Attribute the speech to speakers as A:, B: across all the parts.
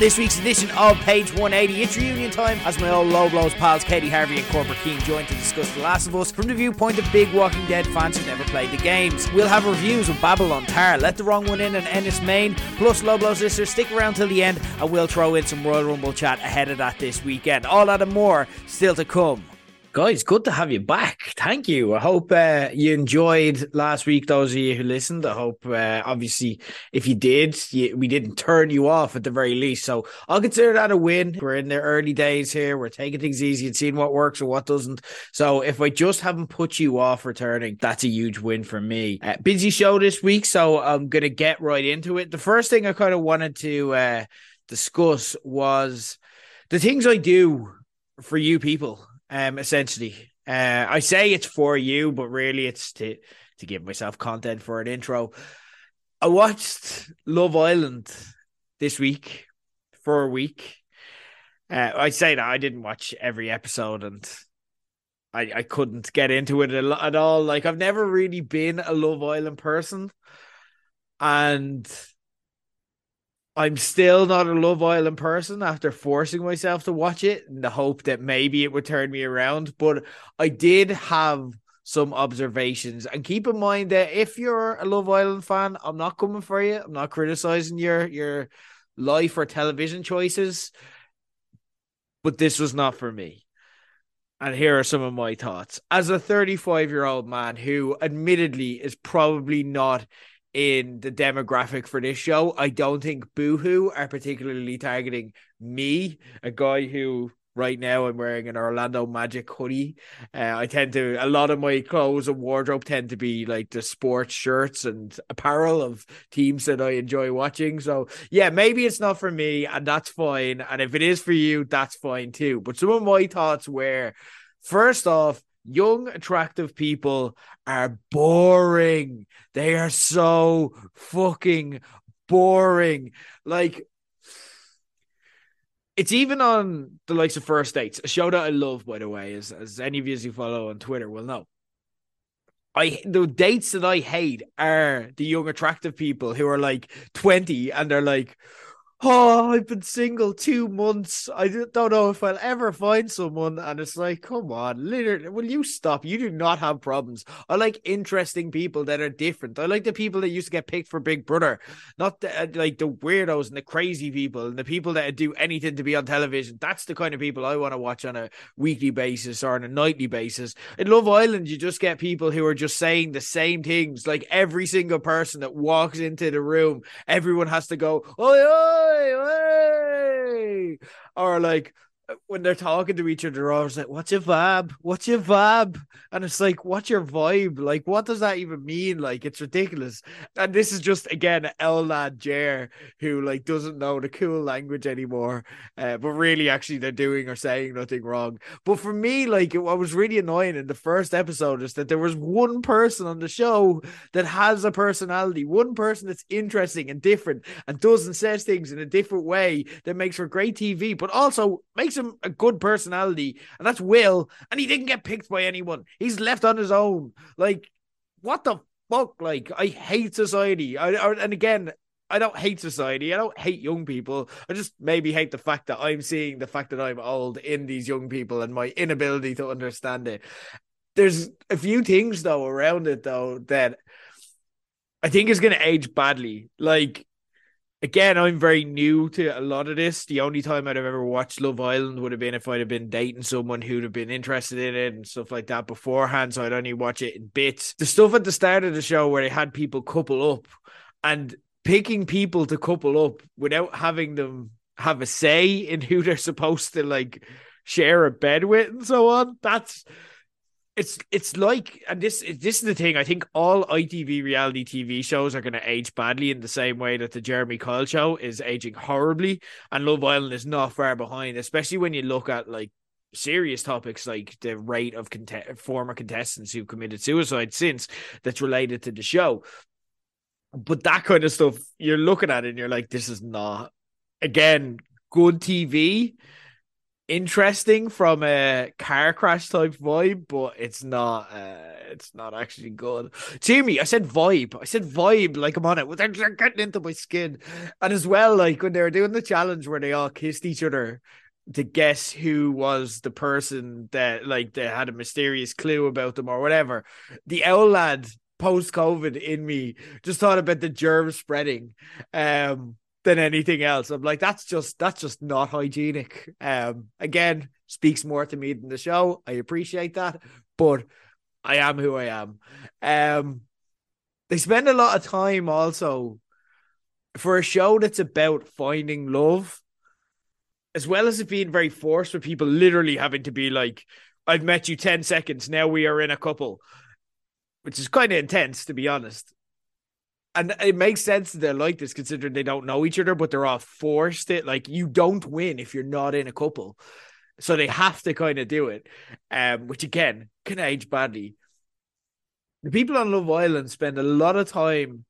A: this week's edition of Page 180, it's reunion time as my old low blows pals Katie Harvey and Corporate King join to discuss The Last of Us from the viewpoint of big Walking Dead fans who never played the games. We'll have reviews of Babylon Tar, Let the Wrong One In, and Enys Men. Plus, low blows listeners, stick around till the end and we'll throw in some Royal Rumble chat ahead of that this weekend. All that and more still to come. Guys, good to have you back. Thank you. I hope uh, you enjoyed last week. Those of you who listened, I hope uh, obviously if you did, you, we didn't turn you off at the very least. So I'll consider that a win. We're in the early days here. We're taking things easy and seeing what works and what doesn't. So if I just haven't put you off returning, that's a huge win for me. Uh, busy show this week, so I'm gonna get right into it. The first thing I kind of wanted to uh, discuss was the things I do for you people um, essentially. Uh, I say it's for you, but really it's to to give myself content for an intro. I watched Love Island this week for a week. Uh, I say that I didn't watch every episode and I, I couldn't get into it at all. Like I've never really been a Love Island person, and I'm still not a Love Island person after forcing myself to watch it in the hope that maybe it would turn me around. But I did have some observations. And keep in mind that if you're a Love Island fan, I'm not coming for you. I'm not criticizing your your life or television choices. But this was not for me. And here are some of my thoughts. As a 35 year old man who admittedly is probably not in the demographic for this show. I don't think Boohoo are particularly targeting me, a guy who right now I'm wearing an Orlando Magic hoodie. Uh, I tend to a lot of my clothes and wardrobe tend to be like the sports shirts and apparel of teams that I enjoy watching. So yeah, maybe it's not for me, and that's fine. And if it is for you, that's fine too. But some of my thoughts were first off, young, attractive people are boring. They are so fucking boring. Like, it's even on the likes of First Dates, a show that I love, by the way, as, as any of you who follow on Twitter will know. I the dates that I hate are the young attractive people who are like 20 and they're like, oh, I've been single two months. I don't know if I'll ever find someone. And it's like, come on, literally, will you stop? You do not have problems. I like interesting people that are different. I like the people that used to get picked for Big Brother, not the, uh, like the weirdos and the crazy people and the people that do anything to be on television. That's the kind of people I want to watch on a weekly basis or on a nightly basis. In Love Island, you just get people who are just saying the same things. Like every single person that walks into the room, everyone has to go, oh, yeah or like when they're talking to each other, I was like, "What's your vibe? What's your vibe?" And it's like, "What's your vibe? Like, what does that even mean? Like, it's ridiculous." And this is just again L lad Jer who like doesn't know the cool language anymore, uh, but really, actually, they're doing or saying nothing wrong. But for me, like, what was really annoying in the first episode is that there was one person on the show that has a personality, one person that's interesting and different and does and says things in a different way that makes for great TV, but also makes him a good personality, and that's Will. And he didn't get picked by anyone. He's left on his own. Like, what the fuck? Like, I hate society. I, I and again, I don't hate society. I don't hate young people. I just maybe hate the fact that I'm seeing the fact that I'm old in these young people and my inability to understand it. There's a few things though around it though that I think is going to age badly. Like again, I'm very new to a lot of this. The only time I'd have ever watched Love Island would have been if I'd have been dating someone who'd have been interested in it and stuff like that beforehand. So I'd only watch it in bits. The stuff at the start of the show where they had people couple up and picking people to couple up without having them have a say in who they're supposed to like share a bed with and so on. That's it's it's like and this this is the thing i think all itv reality tv shows are going to age badly in the same way that the jeremy kyle show is aging horribly and love island is not far behind especially when you look at like serious topics like the rate of cont- former contestants who committed suicide since that's related to the show. But that kind of stuff you're looking at it and you're like this is not again good tv interesting from a car crash type vibe, but it's not. Uh, it's not actually good. Jimmy, I said vibe. I said vibe. Like I'm on it. They're, they're getting into my skin, and as well, like when they were doing the challenge where they all kissed each other to guess who was the person that like they had a mysterious clue about them or whatever. The owl lad post COVID in me just thought about the germ spreading. Um than anything else. I'm like, that's just that's just not hygienic. Um, again, speaks more to me than the show. I appreciate that, but I am who I am. Um, they spend a lot of time also for a show that's about finding love, as well as it being very forced with people literally having to be like, I've met you 10 seconds, now we are in a couple, which is kind of intense, to be honest and it makes sense that they're like this considering they don't know each other, but they're all forced it. Like you don't win if you're not in a couple. So they have to kind of do it. Um, which again can age badly. The people on Love Island spend a lot of time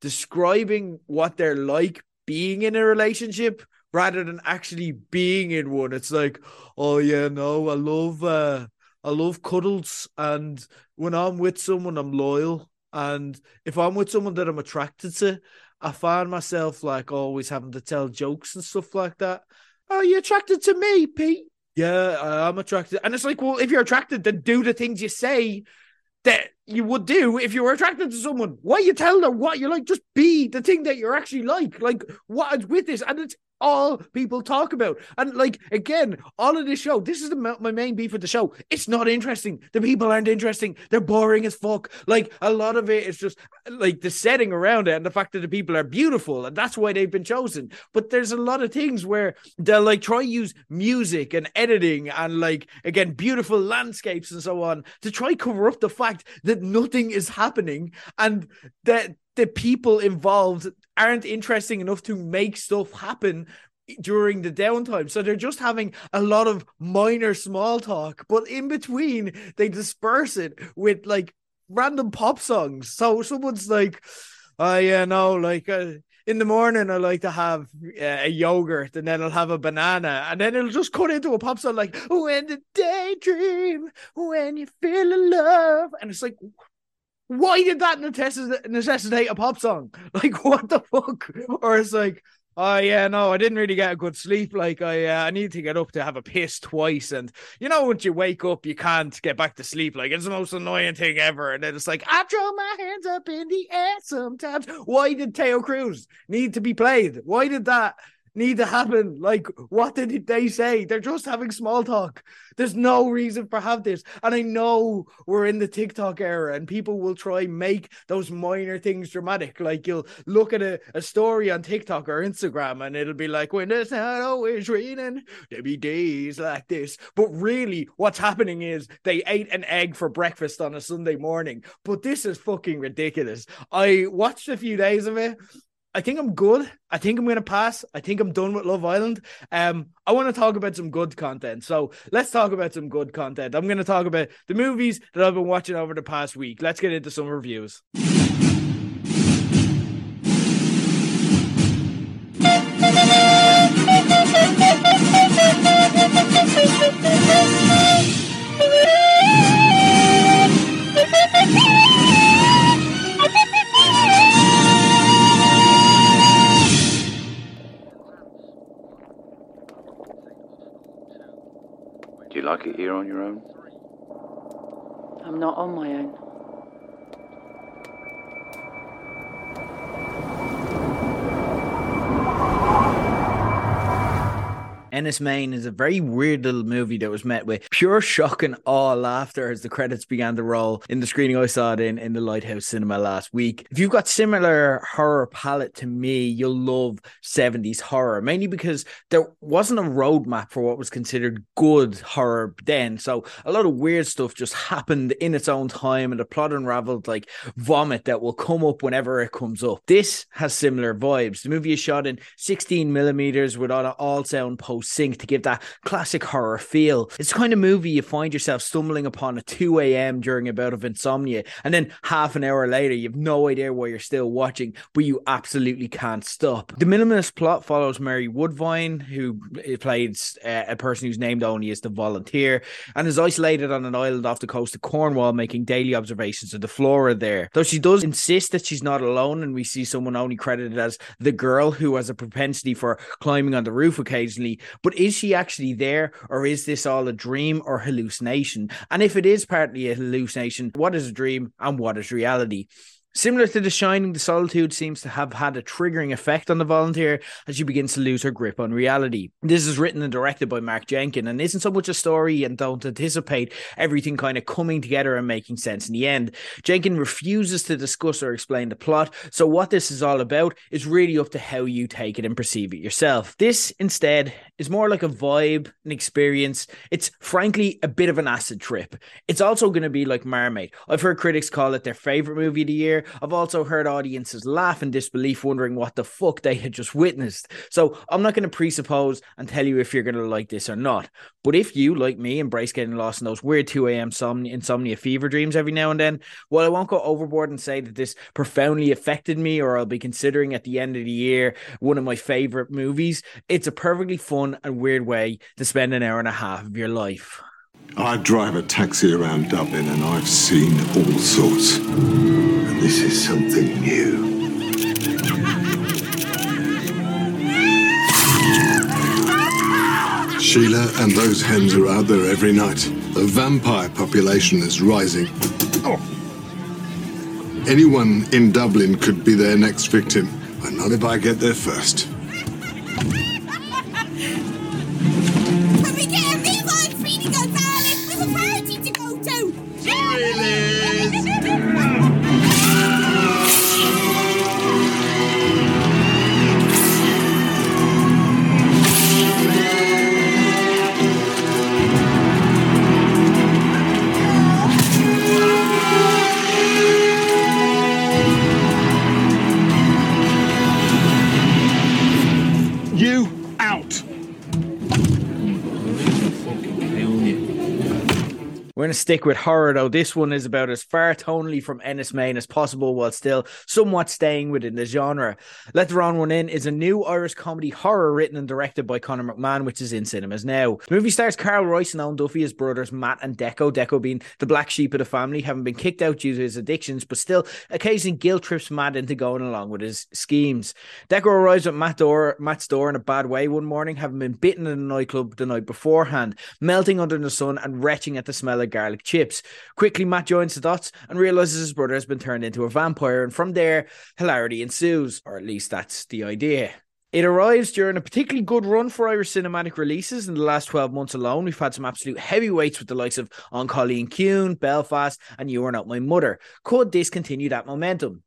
A: describing what they're like being in a relationship rather than actually being in one. It's like, oh yeah, no, I love uh I love cuddles and when I'm with someone I'm loyal and if I'm with someone that I'm attracted to, I find myself like always having to tell jokes and stuff like that. Are you attracted to me, Pete? Yeah, I'm attracted. And it's like, well, if you're attracted, then do the things you say that you would do if you were attracted to someone. Why you tell them what you like? Just be the thing that you're actually like. Like what is with this? And it's all people talk about. And like again, all of this show, this is the, my main beef with the show. It's not interesting. The people aren't interesting. They're boring as fuck. Like a lot of it is just like the setting around it and the fact that the people are beautiful and that's why they've been chosen. But there's a lot of things where they'll like try use music and editing and like again beautiful landscapes and so on to try cover up the fact that nothing is happening and that the people involved aren't interesting enough to make stuff happen during the downtime. So they're just having a lot of minor small talk, but in between they disperse it with like random pop songs. So someone's like, oh yeah, no, like uh, in the morning I like to have uh, a yogurt and then I'll have a banana and then it'll just cut into a pop song like when the daydream, when you feel in love. And it's like, why did that necessitate a pop song? Like, what the fuck? Or it's like, oh yeah, no, I didn't really get a good sleep. Like, I uh, I need to get up to have a piss twice, and you know, once you wake up, you can't get back to sleep. Like, it's the most annoying thing ever. And then it's like, I throw my hands up in the air sometimes. Why did Taio Cruz need to be played? Why did that? Need to happen. Like, what did they say? They're just having small talk. There's no reason for have this. And I know we're in the TikTok era and people will try make those minor things dramatic. Like you'll look at a, a story on TikTok or Instagram and it'll be like, when it's not always raining, there be days like this. But really, what's happening is they ate an egg for breakfast on a Sunday morning. But this is fucking ridiculous. I watched a few days of it I think I'm good. I think I'm going to pass. I think I'm done with Love Island. Um, I want to talk about some good content. So let's talk about some good content. I'm going to talk about the movies that I've been watching over the past week. Let's get into some reviews.
B: like it here on your own?
C: I'm not on my own.
A: Enys Men is a very weird little movie that was met with pure shock and awe laughter as the credits began to roll in the screening I saw it in in the Lighthouse Cinema last week. If you've got similar horror palette to me, you'll love 70s horror, mainly because there wasn't a roadmap for what was considered good horror then. So a lot of weird stuff just happened in its own time and the plot unraveled like vomit that will come up whenever it comes up. This has similar vibes. The movie is shot in 16 millimeters with all, all sound post sync to give that classic horror feel. It's the kind of movie you find yourself stumbling upon at 2 a.m. during a bout of insomnia, and then half an hour later, you have no idea why you're still watching, but you absolutely can't stop. The minimalist plot follows Mary Woodvine, who plays uh, a person who's named only as the volunteer, and is isolated on an island off the coast of Cornwall, making daily observations of the flora there. Though she does insist that she's not alone, and we see someone only credited as the girl who has a propensity for climbing on the roof occasionally. But is she actually there, or is this all a dream or hallucination? And if it is partly a hallucination, what is a dream and what is reality? Similar to The Shining, The Solitude seems to have had a triggering effect on the volunteer as she begins to lose her grip on reality. This is written and directed by Mark Jenkin and isn't so much a story and don't anticipate everything kind of coming together and making sense in the end. Jenkin refuses to discuss or explain the plot, so what this is all about is really up to how you take it and perceive it yourself. This, instead, is more like a vibe, an experience. It's frankly a bit of an acid trip. It's also going to be like Marmite. I've heard critics call it their favorite movie of the year I've also heard audiences laugh in disbelief, wondering what the fuck they had just witnessed. So I'm not going to presuppose and tell you if you're going to like this or not. But if you, like me, embrace getting lost in those weird 2 a.m. Insomnia, insomnia fever dreams every now and then, well, I won't go overboard and say that this profoundly affected me or I'll be considering at the end of the year one of my favorite movies. It's a perfectly fun and weird way to spend an hour and a half of your life.
D: I drive a taxi around Dublin and I've seen all sorts. This is something new. Sheila and those hens are out there every night. The vampire population is rising. Anyone in Dublin could be their next victim, but not if I get there first.
A: Stick with horror, though. This one is about as far tonally from Enys Men as possible while still somewhat staying within the genre. Let the Wrong One In is a new Irish comedy horror written and directed by Conor McMahon, which is in cinemas now. The movie stars Carl Royce and Owen Duffy as brothers Matt and Deco, Deco being the black sheep of the family, having been kicked out due to his addictions, but still occasionally guilt trips Matt into going along with his schemes. Deco arrives at Matt door, Matt's door in a bad way one morning, having been bitten in a nightclub the night beforehand, melting under the sun and retching at the smell of garlic chips. Quickly, Matt joins the dots and realizes his brother has been turned into a vampire, and from there, hilarity ensues, or at least that's the idea. It arrives during a particularly good run for Irish cinematic releases in the last 12 months alone. We've had some absolute heavyweights with the likes of An Cailín Ciúin, Belfast, and You Are Not My Mother. Could this continue that momentum?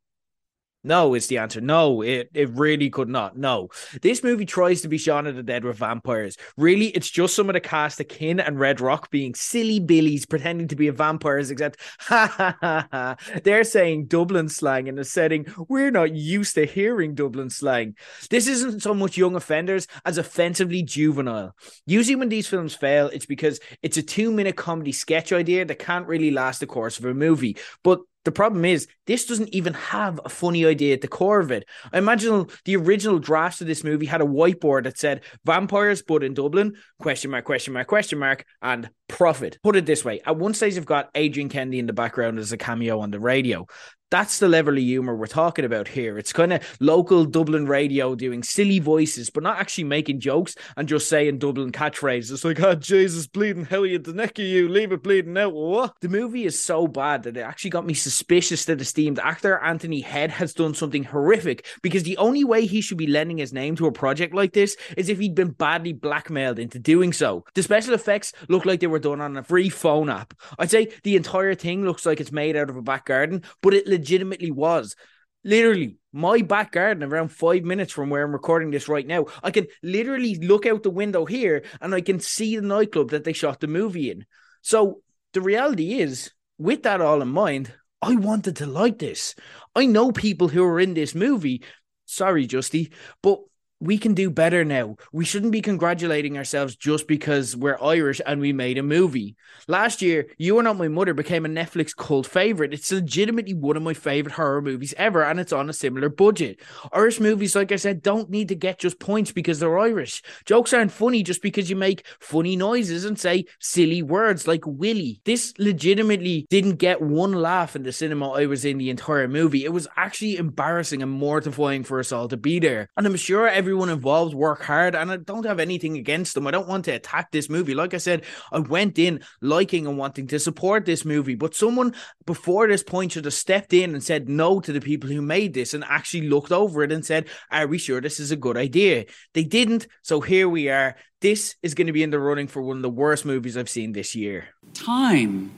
A: No, is the answer. No, it, it really could not. No. This movie tries to be Shaun of the Dead with vampires. Really, it's just some of the cast of Kin and Red Rock being silly billies pretending to be vampires, except ha ha ha ha. They're saying Dublin slang in a setting we're not used to hearing Dublin slang. This isn't so much young offenders as offensively juvenile. Usually, when these films fail, it's because it's a two minute comedy sketch idea that can't really last the course of a movie. But the problem is, this doesn't even have a funny idea at the core of it. I imagine the original draft of this movie had a whiteboard that said vampires, but in Dublin, question mark, question mark, question mark, and profit. Put it this way at one stage, you've got Adrian Kennedy in the background as a cameo on the radio. That's the level of humor we're talking about here. It's kind of local Dublin radio doing silly voices, but not actually making jokes and just saying Dublin catchphrases. It's like, oh, Jesus, bleeding hell you the neck of you, leave it bleeding out. What? The movie is so bad that it actually got me suspicious that esteemed actor Anthony Head has done something horrific because the only way he should be lending his name to a project like this is if he'd been badly blackmailed into doing so. The special effects look like they were done on a free phone app. I'd say the entire thing looks like it's made out of a back garden, but it legitimately was. Literally, my back garden around five minutes from where I'm recording this right now. I can literally look out the window here and I can see the nightclub that they shot the movie in. So the reality is, with that all in mind, I wanted to like this. I know people who are in this movie. Sorry, Justy, but we can do better now. We shouldn't be congratulating ourselves just because we're Irish and we made a movie. Last year, You Are Not My Mother became a Netflix cult favorite. It's legitimately one of my favorite horror movies ever, and it's on a similar budget. Irish movies, like I said, don't need to get just points because they're Irish. Jokes aren't funny just because you make funny noises and say silly words like Willie. This legitimately didn't get one laugh in the cinema I was in the entire movie. It was actually embarrassing and mortifying for us all to be there. And I'm sure everyone involved work hard, and I don't have anything against them. I don't want to attack this movie. Like I said, I went in liking and wanting to support this movie, but someone before this point should have stepped in and said no to the people who made this and actually looked over it and said, Are we sure this is a good idea? They didn't, so here we are. This is going to be in the running for one of the worst movies I've seen this year.
E: Time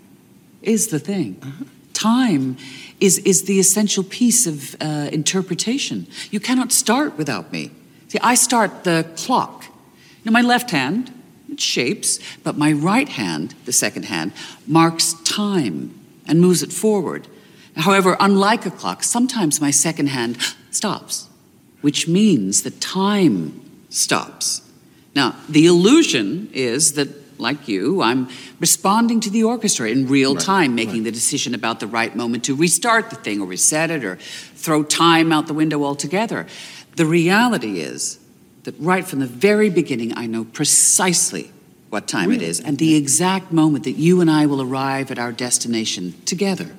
E: is the thing. Time is, is the essential piece of uh, interpretation. You cannot start without me. See, I start the clock. Now, my left hand, it shapes, but my right hand, the second hand, marks time and moves it forward. However, unlike a clock, sometimes my second hand stops, which means that time stops. Now, the illusion is that, like you, I'm responding to the orchestra in real time, making the decision about the right moment to restart the thing or reset it or throw time out the window altogether. The reality is that right from the very beginning, I know precisely what time it is and the exact moment that you and I will arrive at our destination together.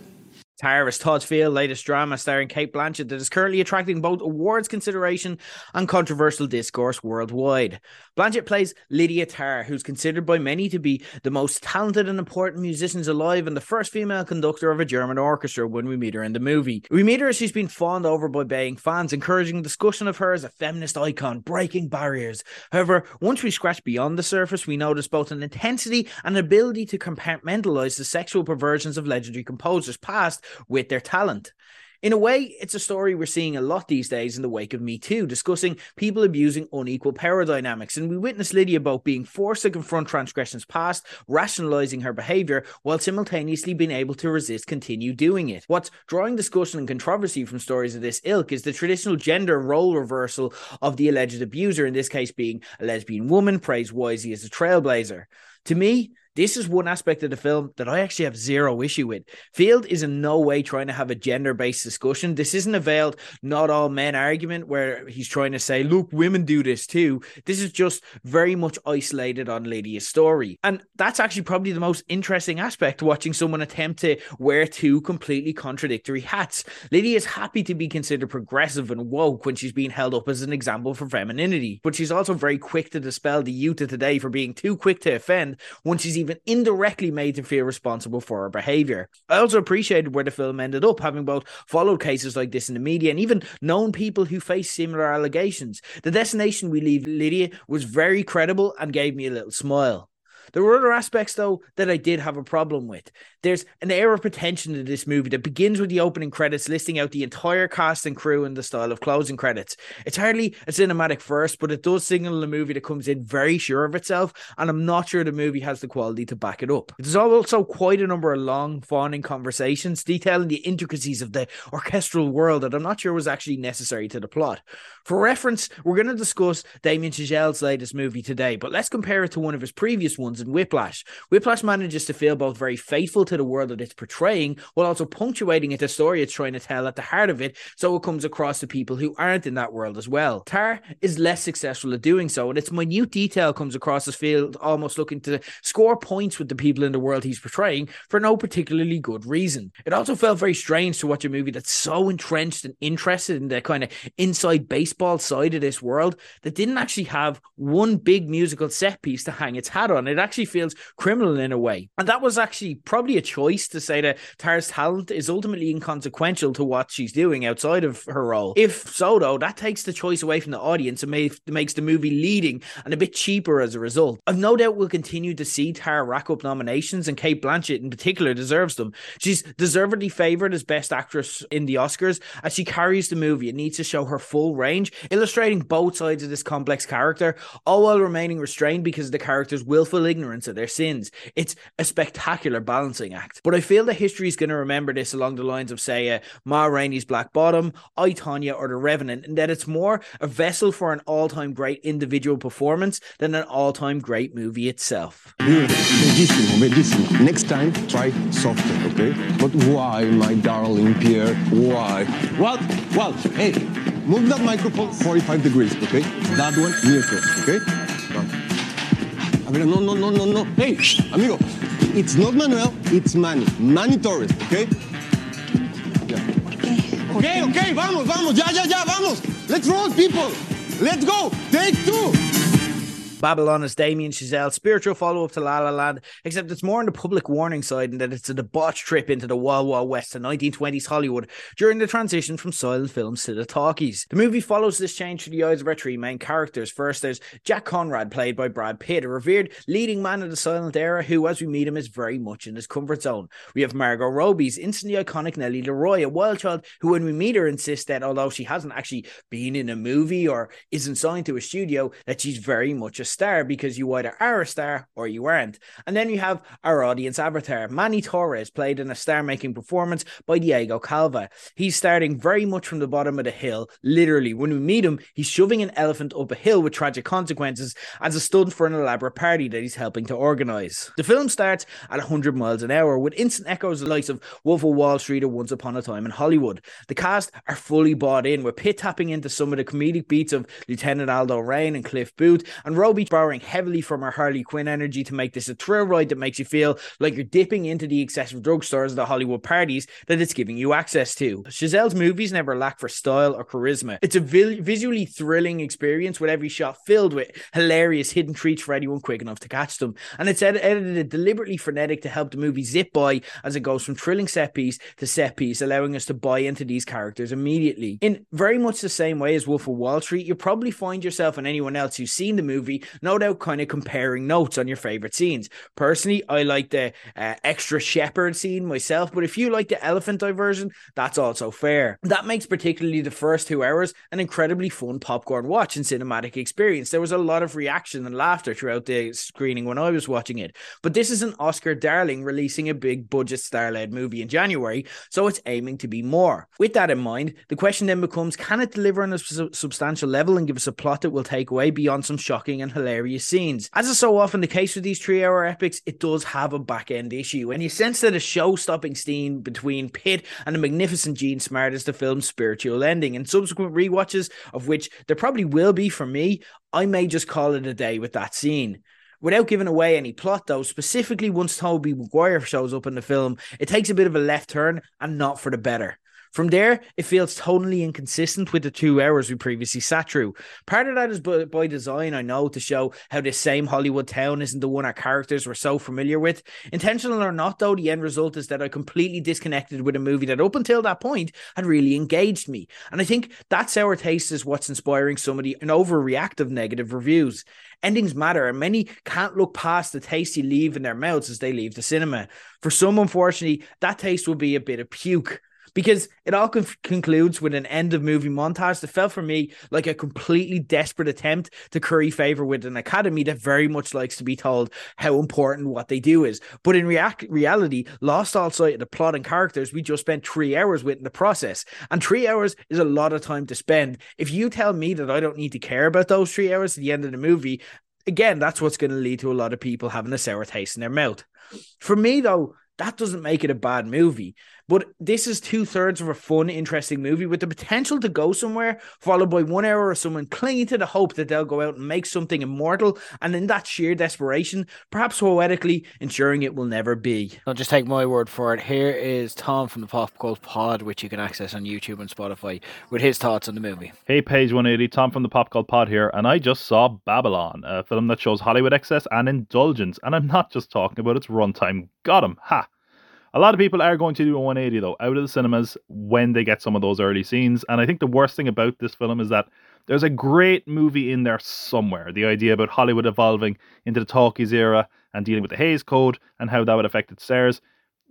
A: Tar is Todd Field latest drama starring Cate Blanchett that is currently attracting both awards consideration and controversial discourse worldwide. Blanchett plays Lydia Tár, who's considered by many to be the most talented and important musicians alive and the first female conductor of a German orchestra when we meet her in the movie. We meet her as she's been fawned over by baying fans, encouraging discussion of her as a feminist icon, breaking barriers. However, once we scratch beyond the surface, we notice both an intensity and ability to compartmentalize the sexual perversions of legendary composers past with their talent. In a way, it's a story we're seeing a lot these days in the wake of Me Too, discussing people abusing unequal power dynamics. And we witness Lydia both being forced to confront transgressions past, rationalizing her behavior, while simultaneously being able to resist continue doing it. What's drawing discussion and controversy from stories of this ilk is the traditional gender role reversal of the alleged abuser, in this case being a lesbian woman, praised wisely as a trailblazer. To me, this is one aspect of the film that I actually have zero issue with. Field is in no way trying to have a gender based discussion. This isn't a veiled, not all men argument where he's trying to say, look, women do this too. This is just very much isolated on Lydia's story. And that's actually probably the most interesting aspect watching someone attempt to wear two completely contradictory hats. Lydia is happy to be considered progressive and woke when she's being held up as an example for femininity, but she's also very quick to dispel the youth of today for being too quick to offend once she's even indirectly made to feel responsible for her behavior. I also appreciated where the film ended up, having both followed cases like this in the media and even known people who face similar allegations. The destination we leave Lydia was very credible and gave me a little smile. There were other aspects, though, that I did have a problem with. There's an air of pretension to this movie that begins with the opening credits listing out the entire cast and crew in the style of closing credits. It's hardly a cinematic first, but it does signal a movie that comes in very sure of itself, and I'm not sure the movie has the quality to back it up. There's also quite a number of long, fawning conversations detailing the intricacies of the orchestral world that I'm not sure was actually necessary to the plot. For reference, we're going to discuss Damien Chazelle's latest movie today, but let's compare it to one of his previous ones in Whiplash. Whiplash manages to feel both very faithful to the world that it's portraying, while also punctuating it the story it's trying to tell at the heart of it, so it comes across to people who aren't in that world as well. Tar is less successful at doing so, and its minute detail comes across as Field almost looking to score points with the people in the world he's portraying for no particularly good reason. It also felt very strange to watch a movie that's so entrenched and interested in the kind of inside baseball side of this world that didn't actually have one big musical set piece to hang its hat on. It actually feels criminal in a way. And that was actually probably a choice to say that Tar's talent is ultimately inconsequential to what she's doing outside of her role. If so, though, that takes the choice away from the audience and makes the movie leading and a bit cheaper as a result. I've no doubt we'll continue to see Tar rack up nominations, and Cate Blanchett in particular deserves them. She's deservedly favored as Best Actress in the Oscars as she carries the movie. It needs to show her full range, illustrating both sides of this complex character, all while remaining restrained because of the character's willful ignorance of their sins. It's a spectacular balancing act. But I feel that history is going to remember this along the lines of, say, uh, Ma Rainey's Black Bottom, I, Tonya, or The Revenant, and that it's more a vessel for an all time great individual performance than an all time great movie itself.
F: Bellissimo, bellissimo. Next time, try softer, okay? But why, my darling Pierre? Why? Well, well, hey, move that microphone 45 degrees, okay? That one near first, okay? A ver, no, no, no, no, no. Hey, amigo, it's not Manuel, it's Manny. Manny Torres, okay? Yeah. Okay, okay, vamos, vamos, ya, ya, ya, vamos. Let's roll, people. Let's go. Take two.
A: Babylon is Damien Chazelle's spiritual follow up to La La Land, except it's more on the public warning side and that it's a debauched trip into the Wild Wild West of 1920s Hollywood during the transition from silent films to the talkies. The movie follows this change through the eyes of our three main characters. First, there's Jack Conrad, played by Brad Pitt, a revered leading man of the silent era who, as we meet him, is very much in his comfort zone. We have Margot Robbie's instantly iconic Nellie LaRoy, a wild child who, when we meet her, insists that although she hasn't actually been in a movie or isn't signed to a studio, that she's very much a star because you either are a star or you aren't. And then you have our audience avatar, Manny Torres, played in a star making performance by Diego Calva. He's starting very much from the bottom of the hill, literally. When we meet him, he's shoving an elephant up a hill with tragic consequences as a stunt for an elaborate party that he's helping to organize. The film starts at 100 miles an hour with instant echoes of the likes of Wolf of Wall Street or Once Upon a Time in Hollywood. The cast are fully bought in, with Pitt tapping into some of the comedic beats of Lieutenant Aldo Raine and Cliff Booth, and Borrowing heavily from her Harley Quinn energy to make this a thrill ride that makes you feel like you're dipping into the excessive drugstores of the Hollywood parties that it's giving you access to. Chazelle's movies never lack for style or charisma. It's a vi- visually thrilling experience with every shot filled with hilarious hidden treats for anyone quick enough to catch them. And it's ed- edited deliberately frenetic to help the movie zip by as it goes from thrilling set piece to set piece, allowing us to buy into these characters immediately. In very much the same way as Wolf of Wall Street, you'll probably find yourself and anyone else who's seen the movie, no doubt kind of comparing notes on your favorite scenes. Personally, I like the uh, extra shepherd scene myself, but if you like the elephant diversion, that's also fair. That makes particularly the first two hours an incredibly fun popcorn watch and cinematic experience. There was a lot of reaction and laughter throughout the screening when I was watching it. But this is an Oscar darling releasing a big budget star led movie in January, so it's aiming to be more. With that in mind, the question then becomes can it deliver on a su- substantial level and give us a plot that will take away beyond some shocking and hilarious scenes? As is so often the case with these three hour epics, it does have a back end issue, and you sense that a show stopping scene between Pitt and the magnificent Jean Smart is the film's spiritual ending. And subsequent rewatches, of which there probably will be for me, I may just call it a day with that scene. Without giving away any plot, though, specifically once Tobey Maguire shows up in the film, it takes a bit of a left turn and not for the better. From there, it feels totally inconsistent with the two hours we previously sat through. Part of that is by, by design, I know, to show how this same Hollywood town isn't the one our characters were so familiar with. Intentional or not, though, the end result is that I completely disconnected with a movie that up until that point had really engaged me. And I think that sour taste is what's inspiring some of the an overreactive negative reviews. Endings matter, and many can't look past the taste you leave in their mouths as they leave the cinema. For some, unfortunately, that taste will be a bit of puke because it all con- concludes with an end of movie montage that felt for me like a completely desperate attempt to curry favor with an academy that very much likes to be told how important what they do is. But in rea- reality, lost all sight of the plot and characters we just spent three hours with in the process. And three hours is a lot of time to spend. If you tell me that I don't need to care about those three hours at the end of the movie, again, that's what's going to lead to a lot of people having a sour taste in their mouth. For me, though, that doesn't make it a bad movie. But this is two thirds of a fun, interesting movie with the potential to go somewhere, followed by one hour of someone clinging to the hope that they'll go out and make something immortal, and in that sheer desperation, perhaps poetically ensuring it will never be.
G: Don't just take my word for it. Here is Tom from the Pop Cult Pod, which you can access on YouTube and Spotify, with his thoughts on the movie.
H: Hey, page 180, Tom from the Pop Cult Pod here, and I just saw Babylon, a film that shows Hollywood excess and indulgence, and I'm not just talking about its runtime. Got him, ha! A lot of people are going to do a 180 though, out of the cinemas when they get some of those early scenes. And I think the worst thing about this film is that there's a great movie in there somewhere. The idea about Hollywood evolving into the talkies era and dealing with the Hays Code and how that would affect its stars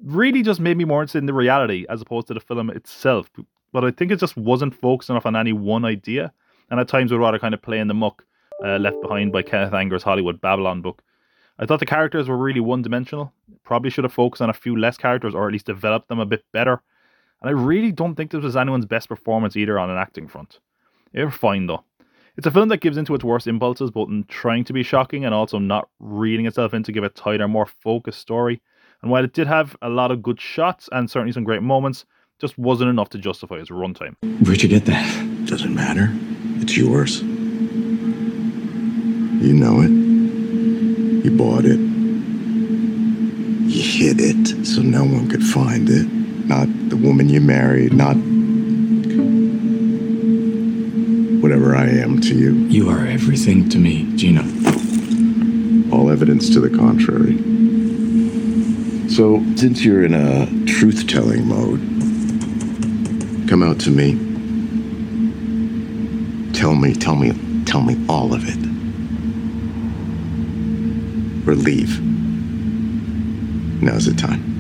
H: really just made me more interested in the reality as opposed to the film itself. But I think it just wasn't focused enough on any one idea. And at times we'd rather kind of play in the muck uh, left behind by Kenneth Anger's Hollywood Babylon book. I thought the characters were really one dimensional. Probably should have focused on a few less characters or at least developed them a bit better. And I really don't think this was anyone's best performance either on an acting front. They were fine though. It's a film that gives into its worst impulses, both in trying to be shocking and also not reading itself in to give a tighter, more focused story. And while it did have a lot of good shots and certainly some great moments, just wasn't enough to justify its runtime.
D: Where'd you get that? Doesn't matter. It's yours. You know it. You bought it. You hid it so no one could find it. Not the woman you married, not whatever I am to you.
I: You are everything to me, Gino.
D: All evidence to the contrary. So, since you're in a truth telling mode, come out to me. Tell me, tell me, tell me all of it. Or leave. Now's the time.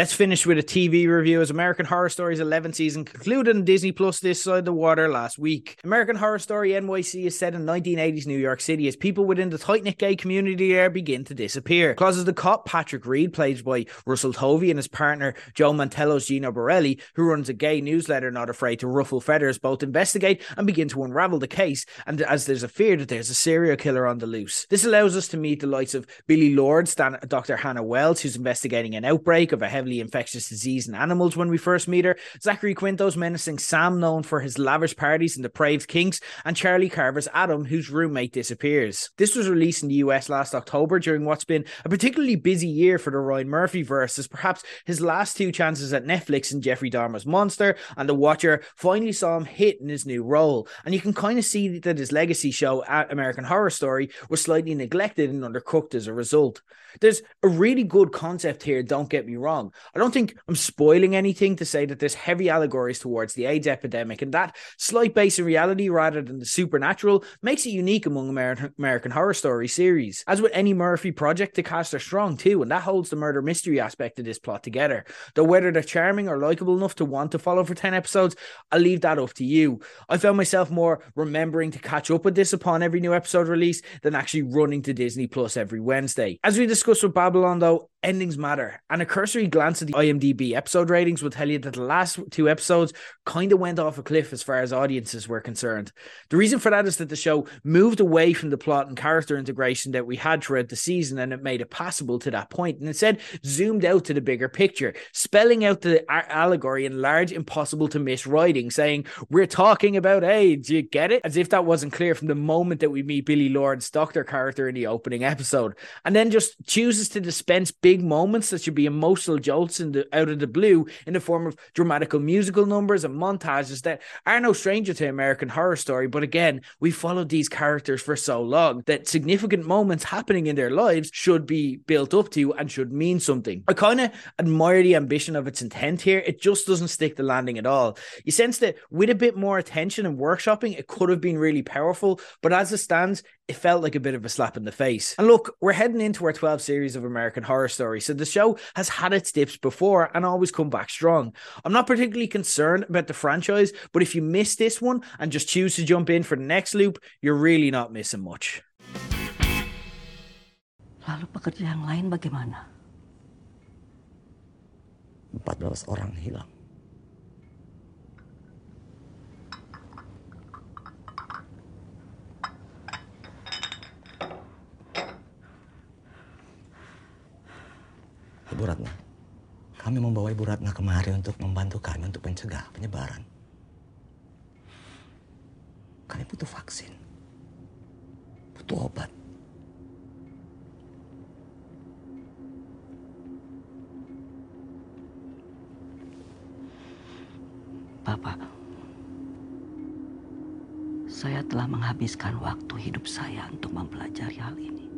A: Let's finish with a TV review as American Horror Story's 11th season concluded on Disney Plus this side of the water last week. American Horror Story NYC is set in 1980s New York City as people within the tight knit gay community there begin to disappear. Causes the cop Patrick Read, played by Russell Tovey, and his partner Joe Mantello's Gino Borelli, who runs a gay newsletter not afraid to ruffle feathers, both investigate and begin to unravel the case. And as there's a fear that there's a serial killer on the loose, this allows us to meet the likes of Billie Lourd, Dr. Hannah Wells, who's investigating an outbreak of a heavily infectious disease in animals when we first meet her, Zachary Quinto's menacing Sam, known for his lavish parties and depraved kinks, and Charlie Carver's Adam, whose roommate disappears. This was released in the US last October during what's been a particularly busy year for the Ryan Murphy verse, as perhaps his last two chances at Netflix in Jeffrey Dahmer's Monster and The Watcher finally saw him hit in his new role. And you can kind of see that his legacy show at American Horror Story was slightly neglected and undercooked as a result. There's a really good concept here, don't get me wrong. I don't think I'm spoiling anything to say that there's heavy allegories towards the AIDS epidemic, and that slight base in reality rather than the supernatural makes it unique among American, American Horror Story series. As with any Murphy project, the cast are strong too, and that holds the murder mystery aspect of this plot together. Though whether they're charming or likable enough to want to follow for 10 episodes, I'll leave that up to you. I found myself more remembering to catch up with this upon every new episode release than actually running to Disney Plus every Wednesday. As we discussed with Babylon, though, endings matter. And a cursory glance at the IMDb episode ratings will tell you that the last two episodes kind of went off a cliff as far as audiences were concerned. The reason for that is that the show moved away from the plot and character integration that we had throughout the season, and it made it possible to that point, and instead zoomed out to the bigger picture, spelling out the allegory in large, impossible to miss writing, saying, We're talking about AIDS, you get it? As if that wasn't clear from the moment that we meet Billie Lourd's doctor character in the opening episode. And then just chooses to dispense big moments that should be emotional jolts in the, out of the blue in the form of dramatical musical numbers and montages that are no stranger to American Horror Story. But again, we followed these characters for so long that significant moments happening in their lives should be built up to and should mean something. I kind of admire the ambition of its intent here. It just doesn't stick the landing at all. You sense that with a bit more attention and workshopping, it could have been really powerful. But as it stands, it felt like a bit of a slap in the face. And look, we're heading into our 12 series of American Horror Story, so the show has had its dips before and always come back strong. I'm not particularly concerned about the franchise, but if you miss this one and just choose to jump in for the next loop, you're really not missing much.
J: Lalu pekerja yang lain bagaimana?
K: 14 orang hilang. Ibu Ratna, kami membawa Ibu Ratna kemari untuk membantu kami untuk mencegah penyebaran. Kami butuh vaksin, butuh obat.
J: Bapak, saya telah menghabiskan waktu hidup saya untuk mempelajari hal ini.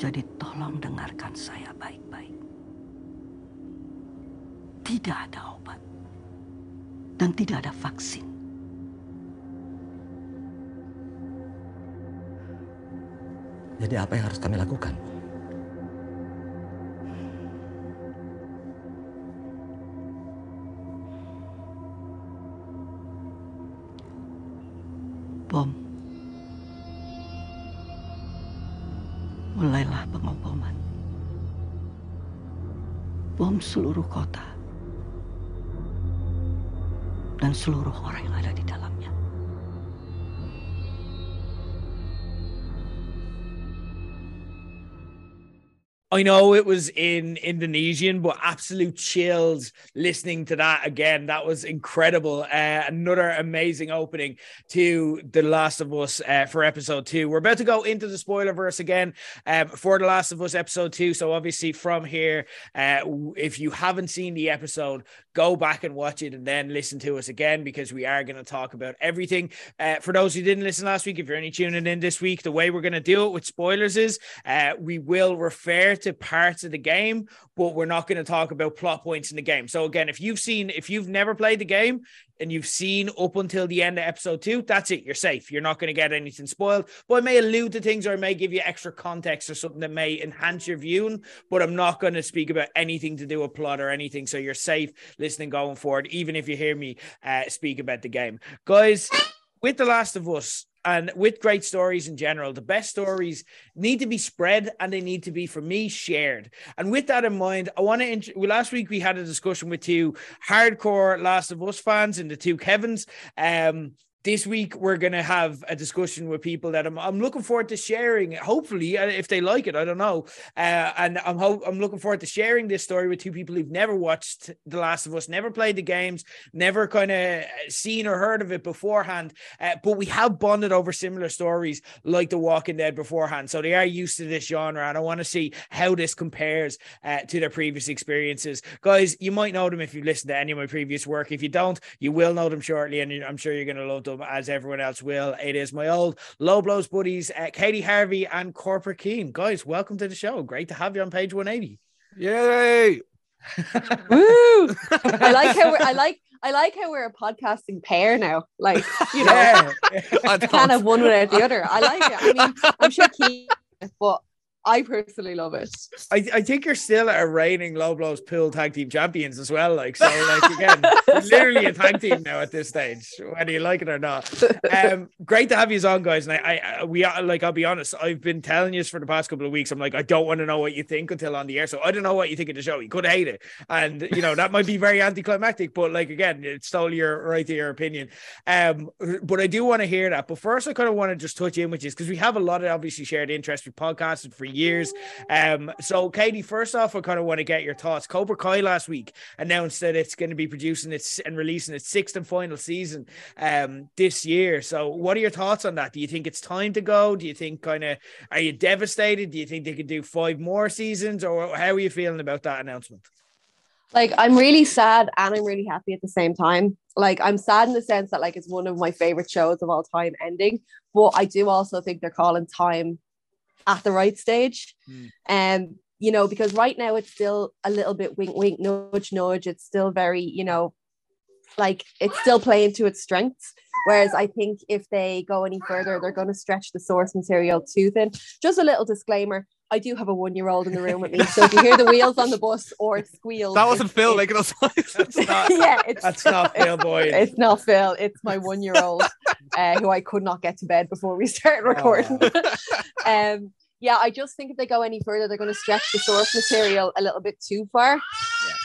J: Jadi tolong dengarkan saya baik-baik. Tidak ada obat. Dan tidak ada vaksin.
K: Jadi apa yang harus kami lakukan?
A: I know it was in Indonesian, but absolute chills listening to that again. That was incredible. Uh, another amazing opening to The Last of Us uh, for episode two. We're about to go into the spoiler verse again um, for The Last of Us episode two. So, obviously, from here, uh, if you haven't seen the episode, go back and watch it and then listen to us again because we are going to talk about everything. Uh, for those who didn't listen last week, if you're only tuning in this week, the way we're going to do it with spoilers is uh, we will refer to parts of the game, but we're not going to talk about plot points in the game. So again, if you've seen, if you've never played the game and you've seen up until the end of episode two, that's it. You're safe. You're not going to get anything spoiled. But I may allude to things or I may give you extra context or something that may enhance your viewing. But I'm not going to speak about anything to do with plot or anything. So you're safe listening going forward, even if you hear me uh, speak about the game, guys. With The Last of Us, and with great stories in general, the best stories need to be spread and they need to be, for me, shared. And with that in mind, I want to. Int- well, last week we had a discussion with two hardcore Last of Us fans and the two Kevins. Um, this week we're going to have a discussion with people that I'm, I'm looking forward to sharing hopefully uh, if they like it i don't know. Uh, and i'm ho- i'm looking forward to sharing this story with two people who've never watched the last of us never played the games never kind of seen or heard of it beforehand. Uh, but we have bonded over similar stories like the walking dead beforehand. So they are used to this genre and i want to see how this compares uh, to their previous experiences. Guys you might know them if you listened to any of my previous work. If you don't you will know them shortly and i'm sure you're going to love them as everyone else will. It is my old low blows buddies, uh, Katie Harvey and Corporate Keen. Guys, welcome to the show. Great to have you on page 180.
H: Yay!
L: Woo! I like how we're, I like I like how we're a podcasting pair now. Like you know,
A: Yeah.
L: I can't have one without the other. I like it. I mean, I'm sure Keith, but I personally love it.
A: I, I think you're still a reigning low blows pool tag team champions as well. Like so, like again, literally a tag team now at this stage, whether you like it or not. Um, great to have you on, guys. And I, I we are like, I'll be honest, I've been telling you for the past couple of weeks. I'm like, I don't want to know what you think until on the air. So I don't know what you think of the show. You could hate it, and you know that might be very anticlimactic. But like again, it's still your right to your opinion. Um, but I do want to hear that. But first, I kind of want to just touch in with you because we have a lot of obviously shared interest with podcasting for years. Um, so Katie, first off, I kind of want to get your thoughts. Cobra Kai last week announced that it's going to be producing its and releasing its sixth and final season um this year. So what are your thoughts on that? Do you think it's time to go? Do you think kind of are you devastated? Do you think they could do five more seasons or how are you feeling about that announcement?
L: Like I'm really sad and I'm really happy at the same time. Like I'm sad in the sense that like it's one of my favorite shows of all time ending, but I do also think they're calling time at the right stage.
A: Mm.
L: Um, you know, because right now it's still a little bit wink wink, nudge, nudge. It's still very, you know, like it's still playing to its strengths. Whereas I think if they go any further, they're going to stretch the source material too thin. Just a little disclaimer. I do have a one-year-old in the room with me, so if you hear the wheels on the bus or it squeals,
H: That wasn't
L: it's-
H: Phil
L: it's-
H: making us noise.
L: Yeah, it's
A: that's not Phil boy.
L: it's not Phil. It's my one-year-old uh, who I could not get to bed before we started recording. um, yeah, I just think if they go any further, they're going to stretch the source material a little bit too far.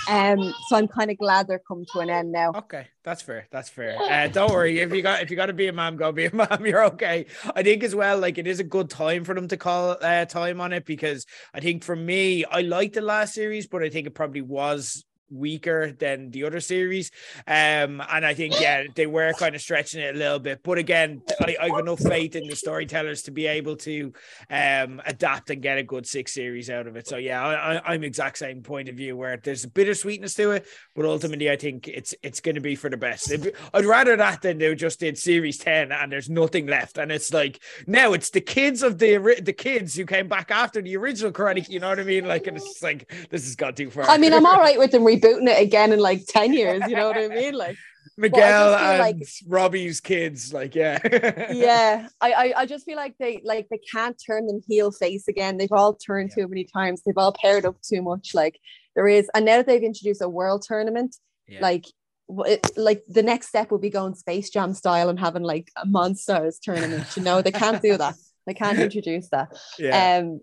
L: Um, so I'm kind of glad they're come to an end now.
A: Okay, that's fair. That's fair. Uh, don't worry. If you got if you got to be a mom, go be a mom. You're okay. I think as well. Like it is a good time for them to call uh, time on it because I think for me, I liked the last series, but I think it probably was weaker than the other series. Um, and I think yeah, they were kind of stretching it a little bit. But again, I, I have enough faith in the storytellers to be able to um adapt and get a good six series out of it. So yeah, I, I'm exact same point of view where there's a bit of sweetness to it, but ultimately I think it's it's going to be for the best. I'd rather that than they just did series ten and there's nothing left, and it's like now it's the kids of the the kids who came back after the original Karate. You know what I mean? Like, and it's just like this has got too far.
L: I mean, I'm all right with them rebooting it again in like 10 years, you know what I mean? Like,
A: Miguel and
L: like-
A: Robbie's kids, like yeah,
L: yeah, I, I I just feel like they like they can't turn them heel face again. They've all turned too many times. They've all paired up too much. Like there is, and now that they've introduced a world tournament,
A: Yeah.
L: like it, like the next step will be going Space Jam style and having like a monsters tournament. You know, they can't do that. They can't introduce that.
A: Yeah.
L: Um,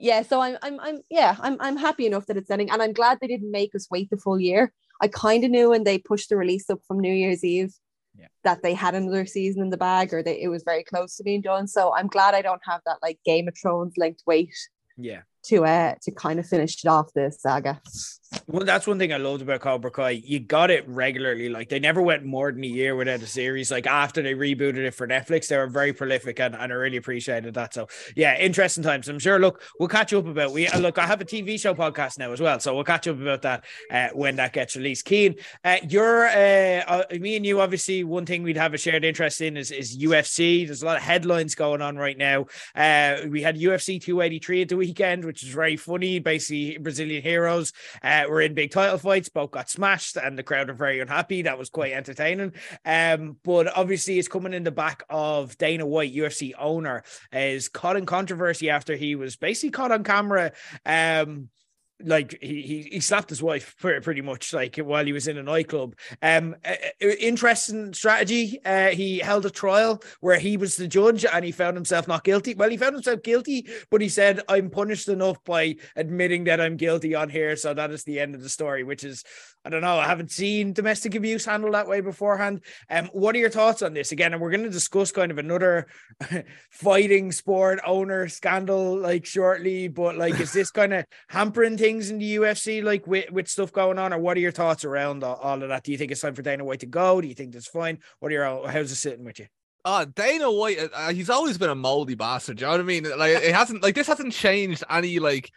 L: yeah, so I'm I'm I'm yeah, I'm I'm happy enough that it's ending, and I'm glad they didn't make us wait the full year. I kind of knew when they pushed the release up from New Year's Eve
A: Yeah.
L: that they had another season in the bag, or that it was very close to being done. So I'm glad I don't have that like Game of Thrones linked wait
A: Yeah.
L: to uh to kind of finish it off this saga.
A: Well, that's one thing I loved about Cobra Kai. You got it regularly. Like they never went more than a year without a series. Like after they rebooted it for Netflix, they were very prolific, and, and I really appreciated that. So yeah, interesting times. I'm sure. Look, we'll catch up about we uh, look. I have a TV show podcast now as well, so we'll catch up about that uh, when that gets released. Keen, uh, you're uh, uh, me and you. Obviously, one thing we'd have a shared interest in is is UFC. There's a lot of headlines going on right now. Uh, we had UFC 283 at the weekend, which is very funny. Basically, Brazilian heroes. Uh, were in big title fights, both got smashed, and the crowd are very unhappy. That was quite entertaining. Um, but obviously, it's coming in the back of Dana White, UFC owner, is caught in controversy after he was basically caught on camera. Um, like he, he he slapped his wife pretty, much like while he was in a nightclub. Um interesting strategy uh he held a trial where he was the judge and he found himself not guilty. Well he found himself guilty but he said i'm punished enough by admitting that i'm guilty on here. So that is the end of the story which is i don't know i haven't seen domestic abuse handled that way beforehand. Um what are your thoughts on this? Again and we're going to discuss kind of another fighting sport owner scandal like shortly but like is this kind of hampering things in the UFC, like with, with stuff going on, or what are your thoughts around all, all of that? Do you think it's time for Dana White to go? Do you think that's fine? What are your how's it sitting with you?
M: Uh, Dana White, uh, he's always been a moldy bastard. Do you know what I mean? Like it hasn't, like this hasn't changed any like,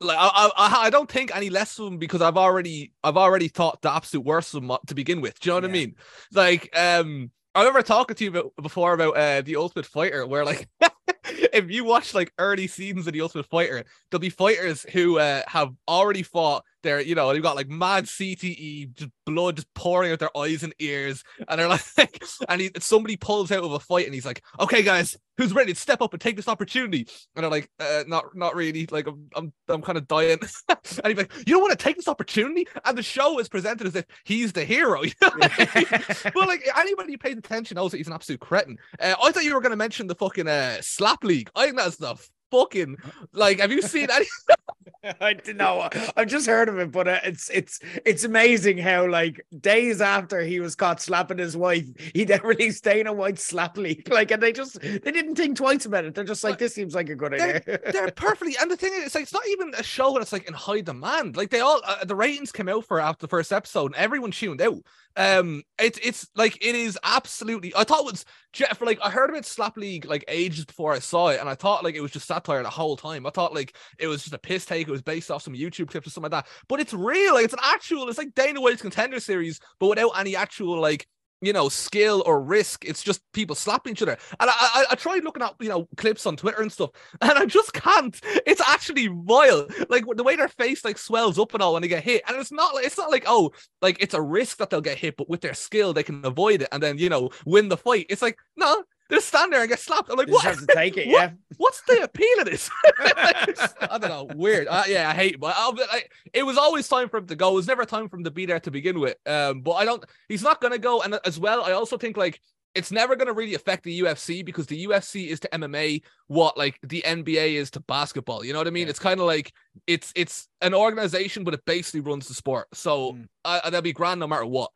M: like I, I, I don't think any less of him because I've already, I've already thought the absolute worst of him to begin with. Do you know what I mean? Like, um, I remember talking to you about, before about uh, the Ultimate Fighter, where like if you watch like early seasons of the Ultimate Fighter, there'll be fighters who uh, have already fought. You know they've got like mad CTE, just blood just pouring out their eyes and ears, and they're like, and he, somebody pulls out of a fight, and he's like, "Okay, guys, who's ready to step up and take this opportunity?" And they're like, uh, "Not, not really. Like I'm, I'm, I'm kind of dying." and he's like, "You don't want to take this opportunity?" And the show is presented as if he's the hero. You know what I mean? well, like anybody who pays attention knows that he's an absolute cretin. Uh, I thought you were going to mention the fucking uh, slap league. I think that's the fucking like. Have you seen any?
A: I don't know. I've just heard of it, but uh, it's it's it's amazing how like days after he was caught slapping his wife, he then released Dana White slap league. Like, and they just they didn't think twice about it. They're just like, this seems like a good
M: they're,
A: idea.
M: they're perfectly and the thing is it's like it's not even a show that's like in high demand like they all uh, the ratings came out for after the first episode and everyone tuned out um it's it's like it is absolutely i thought it was Jeff like i heard about slap league like ages before i saw it and i thought like it was just satire the whole time. I thought like it was just a piss take it was based off some youtube clips or something like that. But it's real like it's an actual it's like dana white's contender series but without any actual like you know, skill or risk. It's just people slapping each other. And I, I, I tried looking at, you know, clips on Twitter and stuff, and I just can't. It's actually vile. Like the way their face like swells up and all when they get hit. And it's not like it's not like, oh, like it's a risk that they'll get hit, but with their skill they can avoid it and then, you know, win the fight. It's like, no, they stand there and get slapped. I'm like, what?
A: just have to take it,
M: What-
A: yeah.
M: What's the appeal of this? I don't know. Weird. Uh, yeah, I hate. it, But I'll, I, it was always time for him to go. It was never time for him to be there to begin with. Um, but I don't. He's not gonna go. And as well, I also think like it's never gonna really affect the UFC because the UFC is to MMA what like the NBA is to basketball. You know what I mean? It's kind of like it's it's an organization, but it basically runs the sport. So
A: Mm.
M: I, I- that'll be grand no matter what.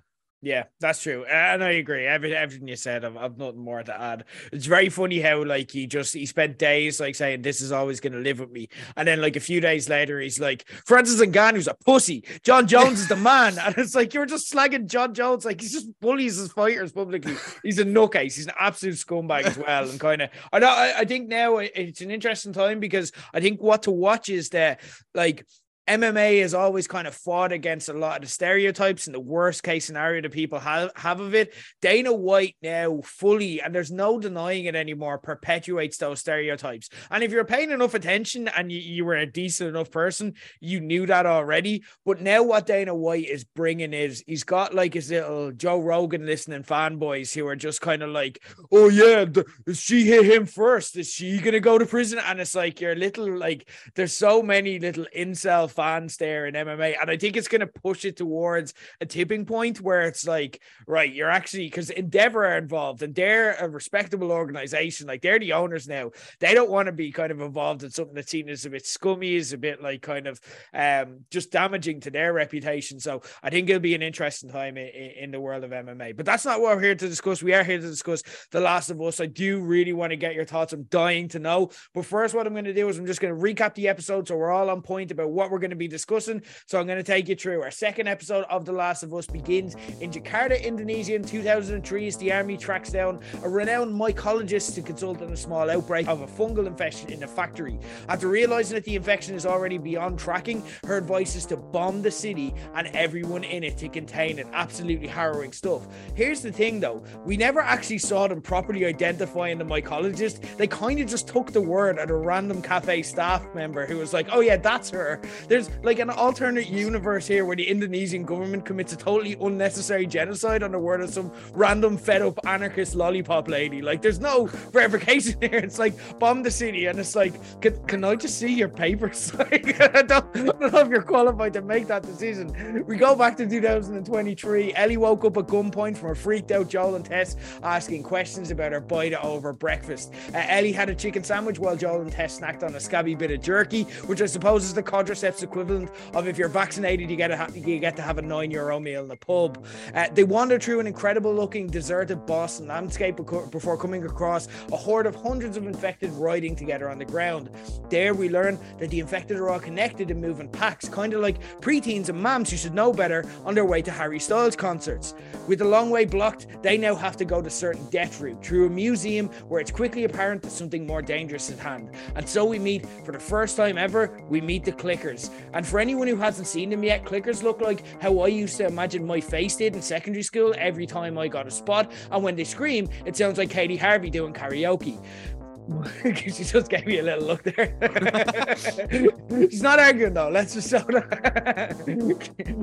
A: Yeah, that's true. And I agree. Every, everything you said, I've, I've nothing more to add. It's very funny how like he just he spent days like saying this is always going to live with me, and then like a few days later he's like Francis Ngannou's a pussy. Jon Jones is the man, and it's like you're just slagging Jon Jones. Like he's just bullies his fighters publicly. He's a nutcase. He's an absolute scumbag as well, and kind of. I know. I, I think now it's an interesting time because I think what to watch is that like MMA has always kind of fought against a lot of the stereotypes and the worst case scenario that people have, have of it. Dana White now fully, and there's no denying it anymore, perpetuates those stereotypes. And if you're paying enough attention and you, you were a decent enough person, you knew that already. But now what Dana White is bringing is he's got like his little Joe Rogan listening fanboys who are just kind of like, oh yeah, th- she hit him first. Is she gonna go to prison? And it's like you're little like there's so many little incel fans there in MMA. And I think it's going to push it towards a tipping point where it's like, right, you're actually, because Endeavor are involved and they're a respectable organization. Like they're the owners now. They don't want to be kind of involved in something that's seen as a bit scummy, is a bit like kind of um, just damaging to their reputation. So I think it'll be an interesting time in, in the world of MMA. But that's not what we're here to discuss. We are here to discuss The Last of Us. I do really want to get your thoughts. I'm dying to know. But first, what I'm going to do is I'm just going to recap the episode so we're all on point about what we're going to be discussing. So I'm going to take you through our second episode of The Last of Us begins in Jakarta, Indonesia in 2003 as the army tracks down a renowned mycologist to consult on a small outbreak of a fungal infection in a factory. After realizing that the infection is already beyond tracking, her advice is to bomb the city and everyone in it to contain it. Absolutely harrowing stuff. Here's the thing though, we never actually saw them properly identifying the mycologist. They kind of just took the word at a random cafe staff member who was like, oh yeah, that's her. There's like an alternate universe here where the Indonesian government commits a totally unnecessary genocide on the word of some random fed up anarchist lollipop lady. Like there's no verification here. It's like bomb the city and it's like, can, can I just see your papers? like, I, don't, I don't know if you're qualified to make that decision. We go back to 2023. Ellie woke up at gunpoint from a freaked out Joel and Tess asking questions about her bite over breakfast. Uh, Ellie had a chicken sandwich while Joel and Tess snacked on a scabby bit of jerky, which I suppose is the cordyceps equivalent of if you're vaccinated, you get a you get to have a nine euro meal in a pub. Uh, they wander through an incredible looking deserted Boston landscape before coming across a horde of hundreds of infected riding together on the ground. There we learn that the infected are all connected and moving packs, kind of like preteens and mams who should know better on their way to Harry Styles concerts. With the long way blocked, they now have to go to certain death route through a museum where it's quickly apparent that something more dangerous is at hand. And so we meet, for the first time ever, we meet the clickers. And for anyone who hasn't seen them yet, clickers look like how I used to imagine my face did in secondary school every time I got a spot. And when they scream, it sounds like Katie Harvey doing karaoke. she just gave me a little look there. She's not arguing though. Let's just show that.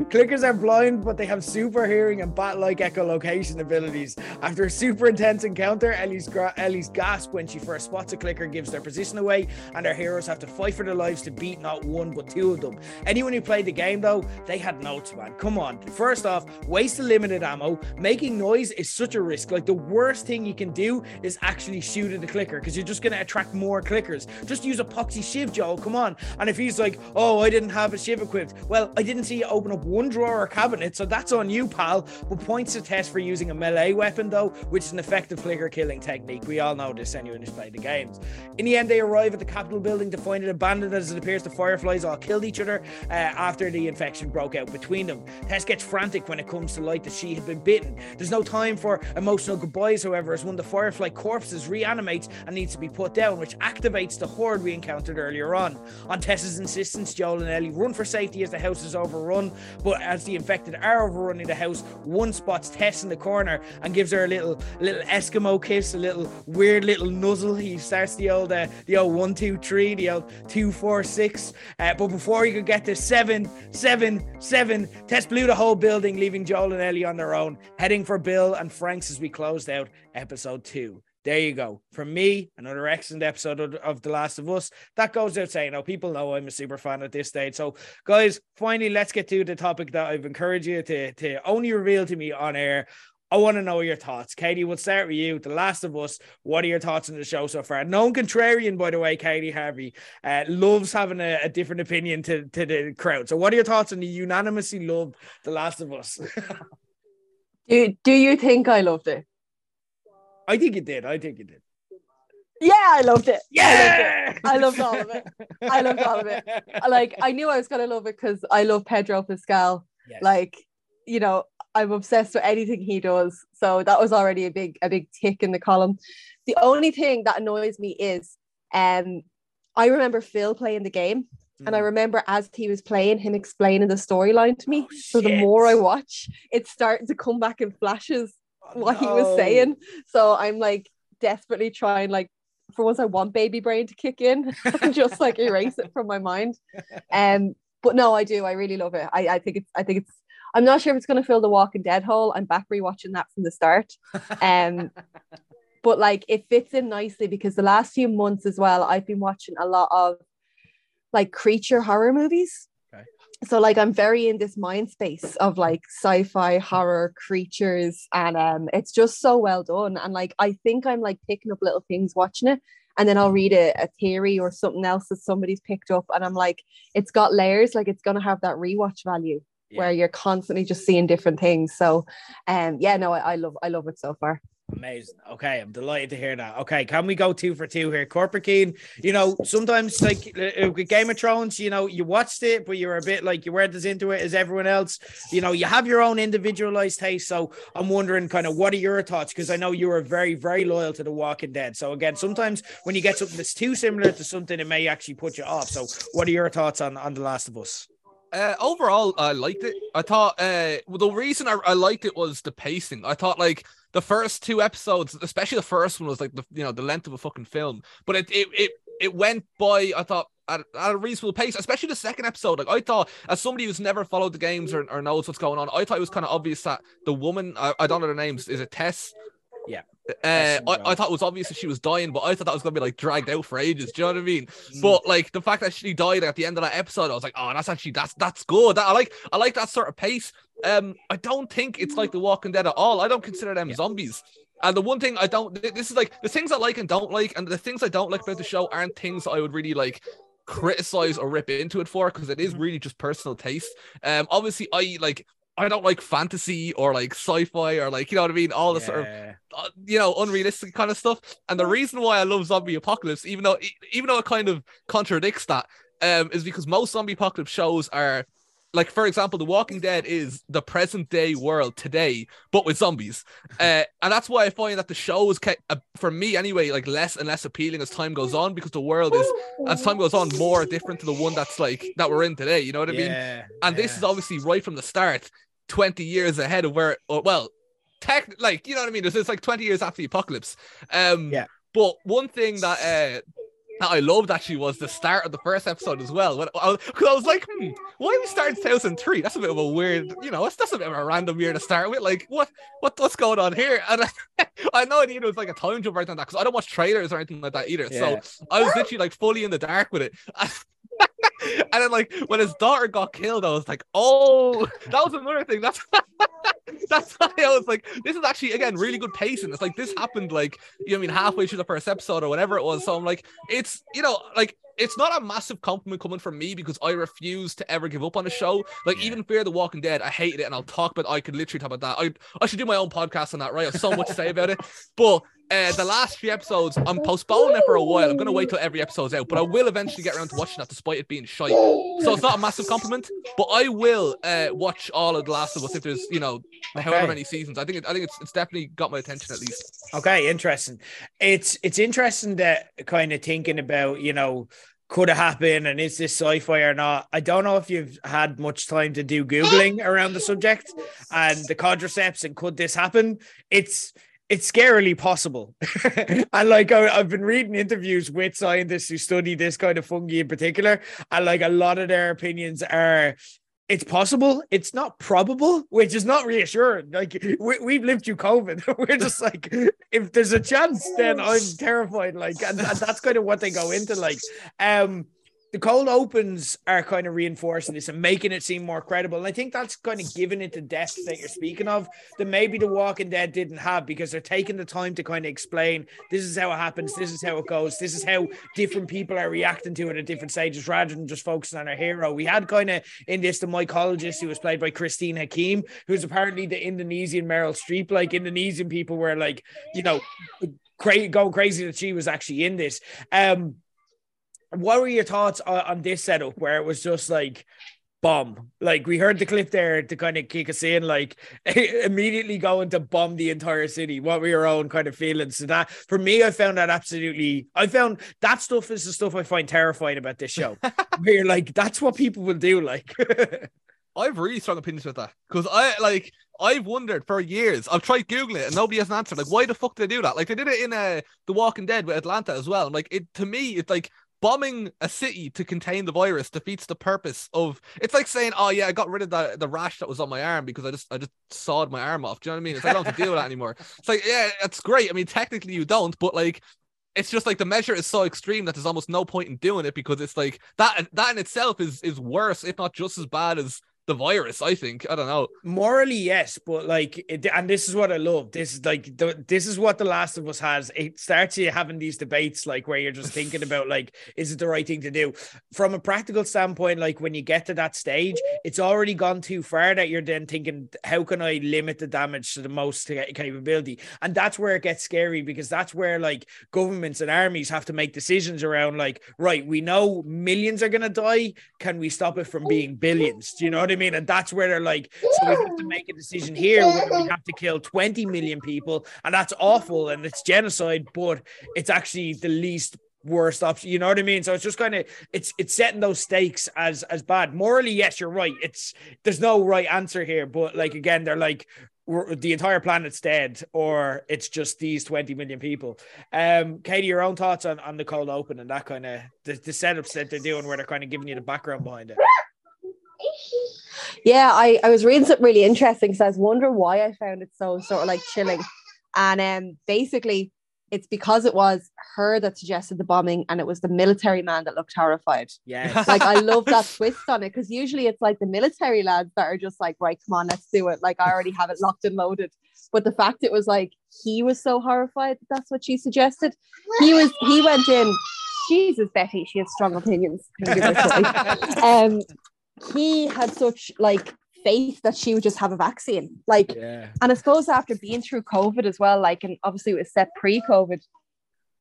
A: Clickers are blind, but they have super hearing and bat-like echolocation abilities. After a super intense encounter, Ellie's, gra- Ellie's gasp when she first spots a clicker gives their position away, and our heroes have to fight for their lives to beat not one but two of them. Anyone who played the game though, they had notes, man. Come on. First off, waste the limited ammo. Making noise is such a risk. Like the worst thing you can do is actually shoot at the clicker because you're just going to attract more clickers. Just use a poxy shiv, Joel. Come on. And if he's like, oh, I didn't have a shiv equipped, well, I didn't see you open up one drawer or cabinet, so that's on you, pal. But points to Tess for using a melee weapon, though, which is an effective clicker killing technique. We all know this, anyone who's played the games. In the end, they arrive at the Capitol building to find it abandoned as it appears the fireflies all killed each other uh, after the infection broke out between them. Tess gets frantic when it comes to light that she had been bitten. There's no time for emotional goodbyes, however, as one of the firefly corpses reanimates and needs to be put down, which activates the horde we encountered earlier on. On Tess's insistence, Joel and Ellie run for safety as the house is overrun, but as the infected are overrunning the house, one spots Tess in the corner and gives her a little little Eskimo kiss, a little weird little nuzzle. He starts the old uh, the old one two three, the old two four six. Uh, but before he could get to seven seven seven, Tess blew the whole building, leaving Joel and Ellie on their own, heading for Bill and Frank's as we closed out episode two there you go. From me, another excellent episode of, of, The Last of Us. That goes out saying, know, people know I'm a super fan at this stage. So, guys, finally, let's get to the topic that I've encouraged you to, to only reveal to me on air. I want to know your thoughts. Katie, we'll start with you. The Last of Us. What are your thoughts on the show so far? Known contrarian, by the way, Katie Harvey uh, loves having a, a, different opinion to, to the crowd. So, what are your thoughts on the unanimously loved The Last of Us?
L: do, do you think I loved it?
A: I think it did. I think it did.
L: Yeah, I loved it. Yeah, I loved, it. I loved all of it. I loved all of it. Like I knew I was gonna love it because I love Pedro Pascal. Yes. Like, you know, I'm obsessed with anything he does. So that was already a big, a big tick in the column. The only thing that annoys me is um I remember Phil playing the game. And I mm. remember as he was playing, him explaining the storyline to me. Oh, so the more I watch, it's starting to come back in flashes what no. he was saying. So I'm like desperately trying, like, for once I want baby brain to kick in and just like erase it from my mind. Um, but no, I do. I really love it. I, I think it's I think it's I'm not sure if it's gonna fill the Walking Dead hole. I'm back rewatching that from the start. Um but like it fits in nicely because the last few months as well, I've been watching a lot of like creature horror movies. So like I'm very in this mind space of like sci-fi horror creatures and um it's just so well done. And like I think I'm like picking up little things watching it and then I'll read a, a theory or something else that somebody's picked up and I'm like it's got layers like it's gonna have that rewatch value where you're constantly just seeing different things. So um yeah no I, I love I love it so far
A: Amazing. Okay, I'm delighted to hear that. Okay, can we go two for two here? Corporate Keen, you know, sometimes like uh, Game of Thrones, you know, you watched it, but you're a bit like you weren't as into it as everyone else. You know, you have your own individualized taste. So I'm wondering, kind of, what are your thoughts? Because I know you are very, very loyal to The Walking Dead. So again, sometimes when you get something that's too similar to something, it may actually put you off. So what are your thoughts on on The Last of Us?
M: Uh, overall, I liked it. I thought uh, the reason I, I liked it was the pacing. I thought like the first two episodes, especially the first one, was like the you know the length of a fucking film. But it it it, it went by. I thought at, a reasonable pace, especially the second episode. Like I thought, as somebody who's never followed the games or, or knows what's going on, I thought it was kind of obvious that the woman I, I don't know her names is it Tess.
A: Yeah.
M: Uh, I, I thought it was obvious that she was dying, but I thought that was gonna be like dragged out for ages. Do you know what I mean? Mm. But like the fact that she died at the end of that episode, I was like, oh, that's actually that's that's good. That, I like I like that sort of pace. Um, I don't think it's like The Walking Dead at all. I don't consider them yeah. zombies. And the one thing I don't, this is like the things I like and don't like, and the things I don't like about the show aren't things I would really like criticize or rip into it for because it is
A: Mm-hmm.
M: really just personal taste. Um, obviously, I like I don't like fantasy or like sci-fi or like you know what I mean, all the sort of uh, you know unrealistic kind of stuff. And the reason why I love zombie apocalypse, even though even though it kind of contradicts that, um, is because most zombie apocalypse shows are like, for example, The Walking Dead is the present day world today, but with zombies. Uh, and that's why I find that the show is, ke- uh, for me anyway, like less and less appealing as time goes on because the world is, as time goes on, more different to the one that's like that we're in today. You know what I mean?
A: Yeah,
M: And this is obviously right from the start, 20 years ahead of where, or, well, tech, like, you know what I mean? It's, it's like 20 years after the apocalypse. Um,
A: yeah.
M: But one thing that, uh, that I loved actually was the start of the first episode as well. When I was, cause I was like, hmm, why are we starting 2003? That's a bit of a weird, you know, that's, that's a bit of a random year to start with. Like, what, what, what's going on here? And I, I idea it was like a time jump anything like that because I don't watch trailers or anything like that either.
A: Yeah.
M: So I was literally like fully in the dark with it. and then like when his daughter got killed, I was like, oh, that was another thing. That's that's why I was like, this is actually again really good pacing. It's like this happened like you know I mean halfway through the first episode or whatever it was. So I'm like, it's you know like it's not a massive compliment coming from me because I refuse to ever give up on a show. Like even Fear the Walking Dead, I hated it, and I'll talk but I could literally talk about that. I I should do my own podcast on that. Right, I have so much to say about it. But uh, the last few episodes, I'm postponing it for a while. I'm gonna wait till every episode's out, but I will eventually get around to watching that, despite it being shite. So it's not a massive compliment, but I will uh, watch all of The Last of Us if there's you know however many seasons. I think it, I think it's it's definitely got my attention at least.
A: Okay, interesting. It's it's interesting that kind of thinking about, you know, could it happen and is this sci-fi or not? I don't know if you've had much time to do googling around the subject and the cordyceps and could this happen? It's it's scarily possible. and like I, I've been reading interviews with scientists who study this kind of fungi in particular, and like a lot of their opinions are it's possible. It's not probable, which is not reassuring. Like we, we've lived through COVID. We're just like, if there's a chance, then I'm terrified. Like, and, and that's kind of what they go into. Like, um, the cold opens are kind of reinforcing this and making it seem more credible. And I think that's kind of giving it the depth that you're speaking of that maybe The Walking Dead didn't have because they're taking the time to kind of explain this is how it happens, this is how it goes, this is how different people are reacting to it at different stages rather than just focusing on our hero. We had kind of in this the mycologist who was played by Christine Hakim, who's apparently the Indonesian Meryl Streep. Like Indonesian people were like, you know, cra- going crazy that she was actually in this. Um, what were your thoughts on, on this setup where it was just like bomb like we heard the clip there to kind of kick us in like immediately going to bomb the entire city what were your own kind of feelings so that for me i found that absolutely i found that stuff is the stuff i find terrifying about this show where you're like that's what people will do like
M: I have really strong opinions with that because I like I've wondered for years. I've tried googling it and nobody has an answer. Like, why the fuck did they do that? Like, they did it in uh, The Walking Dead with Atlanta as well. And like, it to me, it's like bombing a city to contain the virus defeats the purpose of. It's like saying, "Oh yeah, I got rid of the, the rash that was on my arm because I just I just sawed my arm off." Do you know what I mean? It's like, I don't have to deal with that anymore. It's like, yeah, that's great. I mean, technically you don't, but like. it's just like the measure is so extreme that there's almost no point in doing it because it's like that that in itself is is worse, if not just as bad as the virus. I think I don't know.
A: Morally, yes, but like, it, and this is what I love. This is like the this is what The Last of Us has. It starts you having these debates, like where you're just thinking about like, is it the right thing to do? From a practical standpoint, like when you get to that stage, it's already gone too far that you're then thinking, how can I limit the damage to the most capability? And that's where it gets scary because that's where like governments and armies have to make decisions around like, right, we know millions are gonna die. Can we stop it from being billions? Do you know what I mean? And that's where they're like, so we have to make a decision here we have to kill 20 million people, and that's awful and it's genocide, but it's actually the least worst option. You know what I mean? So it's just kind of it's it's setting those stakes as as bad. Morally, yes, you're right. It's there's no right answer here, but like again, they're like the entire planet's dead, or it's just these 20 million people. Um, Katie, your own thoughts on, on the cold open and that kind of the, the setups that they're doing where they're kind of giving you the background behind it.
L: Yeah, I, I was reading something really interesting because I was wondering why I found it so sort of like chilling. And um, basically, it's because it was her that suggested the bombing and it was the military man that looked horrified.
A: Yeah.
L: like I love that twist on it because usually it's like the military lads that are just like, right, come on, let's do it. Like I already have it locked and loaded. But the fact it was like he was so horrified that that's what she suggested. He was he went in. Jesus, Betty, she has strong opinions. um, he had such like faith that she would just have a vaccine. Like,
A: yeah.
L: and I suppose after being through COVID as well, like, and obviously it was set pre COVID,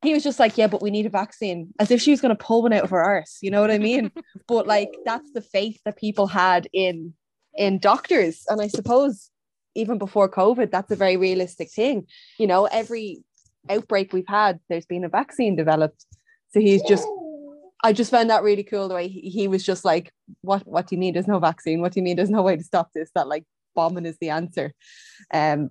L: he was just like, yeah, but we need a vaccine, as if she was going to pull one out of her arse. You know what I mean? but like, that's the faith that people had in in doctors, and I suppose even before COVID, that's a very realistic thing. You know, every outbreak we've had, there's been a vaccine developed. So he's just I just found that really cool the way he, he was just like, what what do you mean there's no vaccine? What do you mean there's no way to stop this? That like bombing is the answer. Um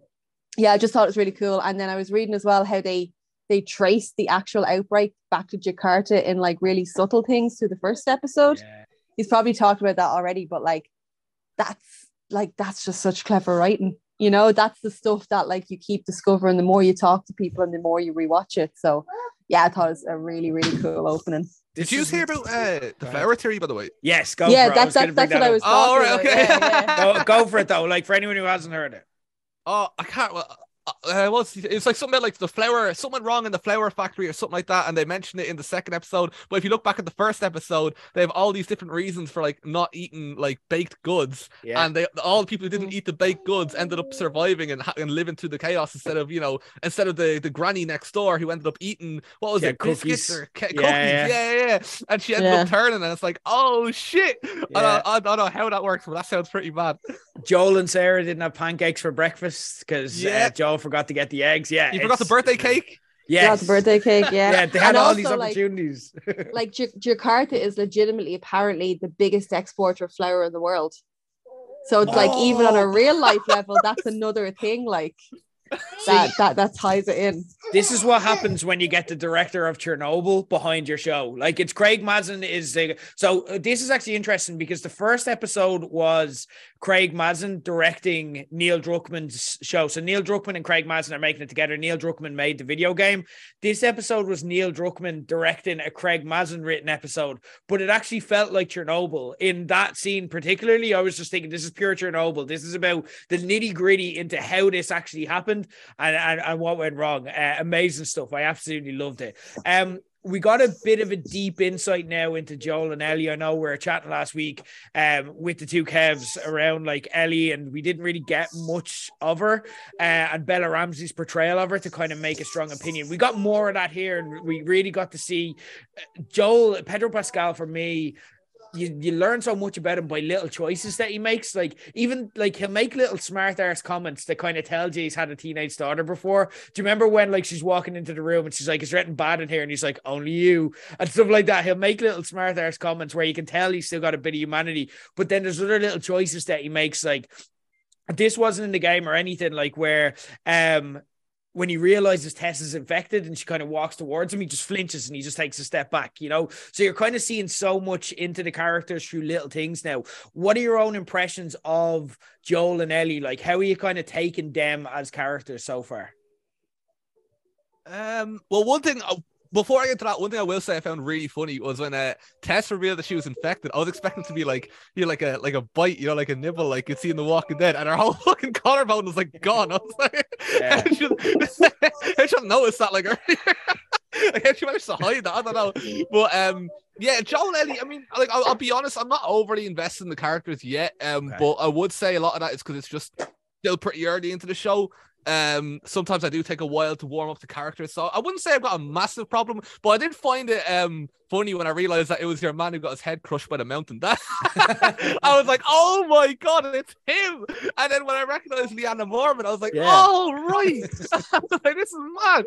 L: yeah, I just thought it was really cool. And then I was reading as well how they they traced the actual outbreak back to Jakarta in like really subtle things through the first episode.
A: Yeah.
L: He's probably talked about that already, but like that's like that's just such clever writing. You know, that's the stuff that like you keep discovering the more you talk to people and the more you rewatch it. So yeah, I thought it was a really, really cool opening.
M: Did you hear about uh, the flour theory, by the way?
A: Yes, go
L: yeah,
A: for it.
L: that's that's, that's what I was.
M: Oh, all right,
L: about.
M: okay.
L: Yeah, yeah.
A: go, go for it though. Like for anyone who hasn't heard it.
M: Oh, I can't. Well, uh, what's it's like something like the flour, something wrong in the flour factory or something like that, and they mention it in the second episode. But if you look back at the first episode, they have all these different reasons for like not eating like baked goods,
A: Yeah.
M: and they all the people who didn't eat the baked goods ended up surviving and, ha- and living through the chaos instead of you know instead of the the granny next door who ended up eating what was
A: Yeah,
M: it biscuits
A: cookies.
M: or ca-
A: Yeah,
M: cookies,
A: yeah.
M: yeah. yeah, yeah, and she ended up turning, and it's like oh shit, I,
A: Yeah.
M: don't, I don't know how that works, but that sounds pretty bad.
A: Joel and Sarah didn't have pancakes for breakfast because
M: Yeah.
A: uh, Joel forgot to get the eggs. Yeah,
M: You forgot the birthday cake.
A: Yes,
L: Yeah, the birthday cake. Yeah,
A: Yeah, they had
L: And
A: all
L: also,
A: these
L: like-
A: opportunities.
L: like J- Jakarta is legitimately apparently the biggest exporter of flour in the world. So it's like even on a real life level, that's another thing. Like that that that ties it in.
A: this is what happens when you get the director of Chernobyl behind your show. Like it's Craig Mazin is the so uh, this is actually interesting because the first episode was Craig Mazin directing Neil Druckmann's show. So Neil Druckmann and Craig Mazin are making it together. Neil Druckmann made the video game. This episode was Neil Druckmann directing a Craig Mazin written episode, but it actually felt like Chernobyl in that scene particularly. I was just thinking this is pure Chernobyl. This is about the nitty gritty into how this actually happened and, and, and what went wrong. Uh, amazing stuff. I absolutely loved it. Um, we got a bit of a deep insight now into Joel and Ellie. I know we were chatting last week um, with the two Kevs around like Ellie, and we didn't really get much of her uh, and Bella Ramsey's portrayal of her to kind of make a strong opinion. We got more of that here, and we really got to see uh, Joel, Pedro Pascal for me you, you learn so much about him by little choices that he makes. Like even like he'll make little smart ass comments that kind of tells you he's had a teenage daughter before. Do you remember when like she's walking into the room and she's like, "It's written bad in here," and he's like, "Only you," and stuff like that. He'll make little smart ass comments where you can tell he's still got a bit of humanity. But then there's other little choices that he makes, like this wasn't in the game or anything, like where um when he realizes Tess is infected and she kind of walks towards him, he just flinches and he just takes a step back, you know? So you're kind of seeing so much into the characters through little things now. What are your own impressions of Joel and Ellie? Like, how are you kind of taking them as characters so far?
M: Um, well, one thing, uh, before I get to that, one thing I will say I found really funny was when uh, Tess revealed that she was infected. I was expecting to be like, you know, like a like a bite, you know, like a nibble, like you'd see in The Walking Dead, and her whole fucking collarbone was like gone. I was like,
A: Yeah.
M: I should, I have noticed that like earlier. I guess she managed to hide that. I don't know, but um, yeah, Joel Ellie. I mean, like I'll, I'll be honest, I'm not overly invested in the characters yet. Um, but I would say a lot of that is because it's just still pretty early into the show. Um, sometimes I do take a while to warm up the characters, so I wouldn't say I've got a massive problem, but I did find it um funny when I realized that it was your man who got his head crushed by the mountain. That I was like, oh my god, it's him! And then when I recognized Lyanna Mormont, I was like,
A: Yeah.
M: oh right, like this is mad.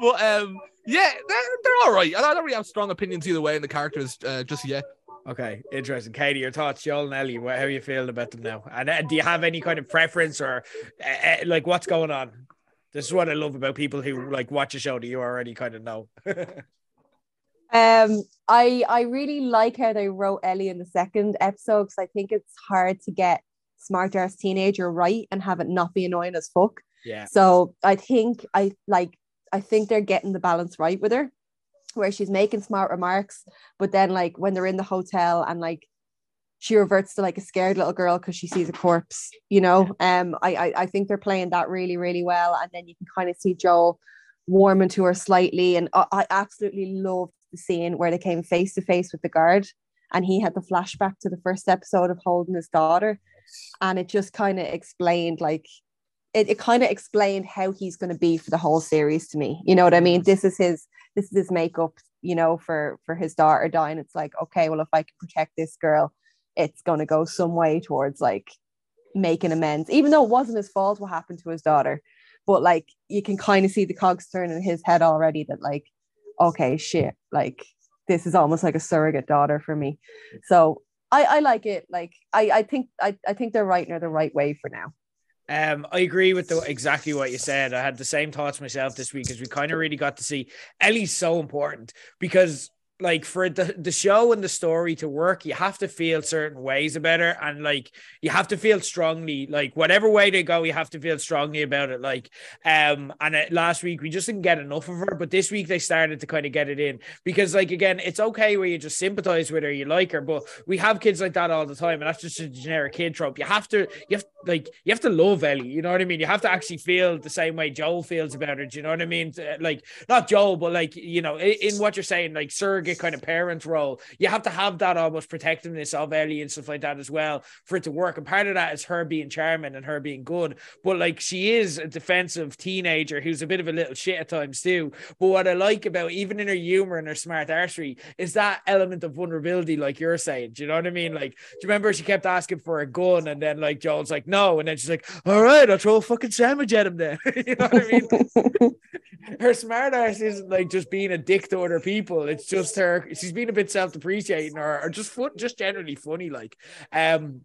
M: But um, yeah, they're, they're all right. I don't really have strong opinions either way in the characters uh, just yet.
A: Okay, interesting. Katie, your thoughts, Joel and Ellie, how are you feeling about them now? And uh, do you have any kind of preference or uh, uh, like what's going on? This is what I love about people who like watch a show that you already kind of know.
L: Um, I I really like how they wrote Ellie in the second episode because I think it's hard to get smart ass teenager right and have it not be annoying as fuck.
A: yeah.
L: So I think I like I think they're getting the balance right with her, where she's making smart remarks, but then like when they're in the hotel and like she reverts to like a scared little girl because she sees a corpse, you know. Um, I, I I think they're playing that really really well, and then you can kind of see Joel warming to her slightly, and I, I absolutely loved the scene where they came face to face with the guard, and he had the flashback to the first episode of holding his daughter, and it just kind of explained like it, it kind of explained how he's going to be for the whole series to me you know what i mean? This is his this is his makeup you know for for his daughter dying. It's like okay well if i can protect this girl it's going to go some way towards like making amends even though it wasn't his fault what happened to his daughter. But like you can kind of see the cogs turn in his head already that like okay shit like this is almost like a surrogate daughter for me. So i i like it. Like i i think i, I think they're writing her the right way for now
A: Um, I agree with the, exactly what you said. I had the same thoughts myself this week as we kind of really got to see Ellie's so important because like for the, the show and the story to work, you have to feel certain ways about her and like you have to feel strongly, like whatever way they go, you have to feel strongly about it. Like, um, and uh, last week we just didn't get enough of her, but this week they started to kind of get it in because, like, again, it's okay where you just sympathize with her, you like her, but we have kids like that all the time, and that's just a generic kid trope. You have to, you have like, you have to love Ellie, you know what I mean? You have to actually feel the same way Joel feels about her. Do you know what I mean? Uh, Like, not Joel, but like, you know, in, in what you're saying, like surrogate kind of parent role, you have to have that almost protectiveness of Ellie and stuff like that as well for it to work. And part of that is her being charming and her being good. But like, she is a defensive teenager who's a bit of a little shit at times too. But what I like about even in her humor and her smart arsery is that element of vulnerability, like you're saying. Do you know what I mean? Like, do you remember she kept asking for a gun and then like Joel's like, no. And then she's like, all right, I'll throw a fucking sandwich at him then. you know what I mean? her smart ass isn't like just being a dick to other people. It's just her. She's being a bit self-depreciating or, or just fun, just generally funny. Like, um,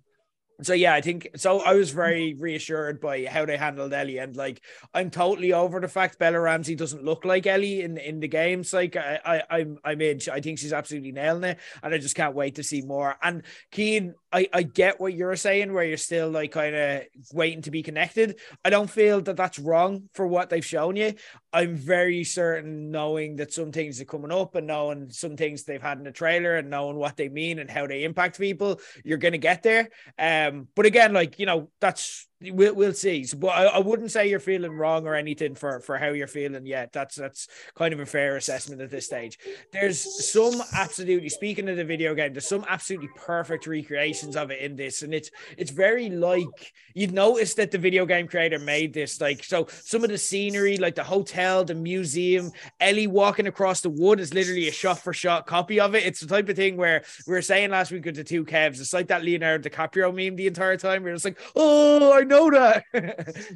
A: so yeah, I think so. I was very reassured by how they handled Ellie, and like I'm totally over the fact Bella Ramsey doesn't look like Ellie in in the games. Like I, I I'm I'm in. I think she's absolutely nailing it, and I just can't wait to see more. And Keen, I I get what you're saying, where you're still like kind of waiting to be connected. I don't feel that that's wrong for what they've shown you. I'm very certain, knowing that some things are coming up, and knowing some things they've had in the trailer, and knowing what they mean and how they impact people, you're gonna get there. Um, but again, like you know, that's we'll we'll see. So, but I, I wouldn't say you're feeling wrong or anything for for how you're feeling yet. That's that's kind of a fair assessment at this stage. There's some absolutely speaking of the video game, there's some absolutely perfect recreations of it in this, and it's it's very like you'd notice that the video game creator made this. Like so, some of the scenery, like the hotel, the museum, Ellie walking across the wood is literally a shot for shot copy of it. It's the type of thing where we were saying last week with the two Kevs, it's like that Leonardo DiCaprio meme the entire time. We're just like, oh, I know that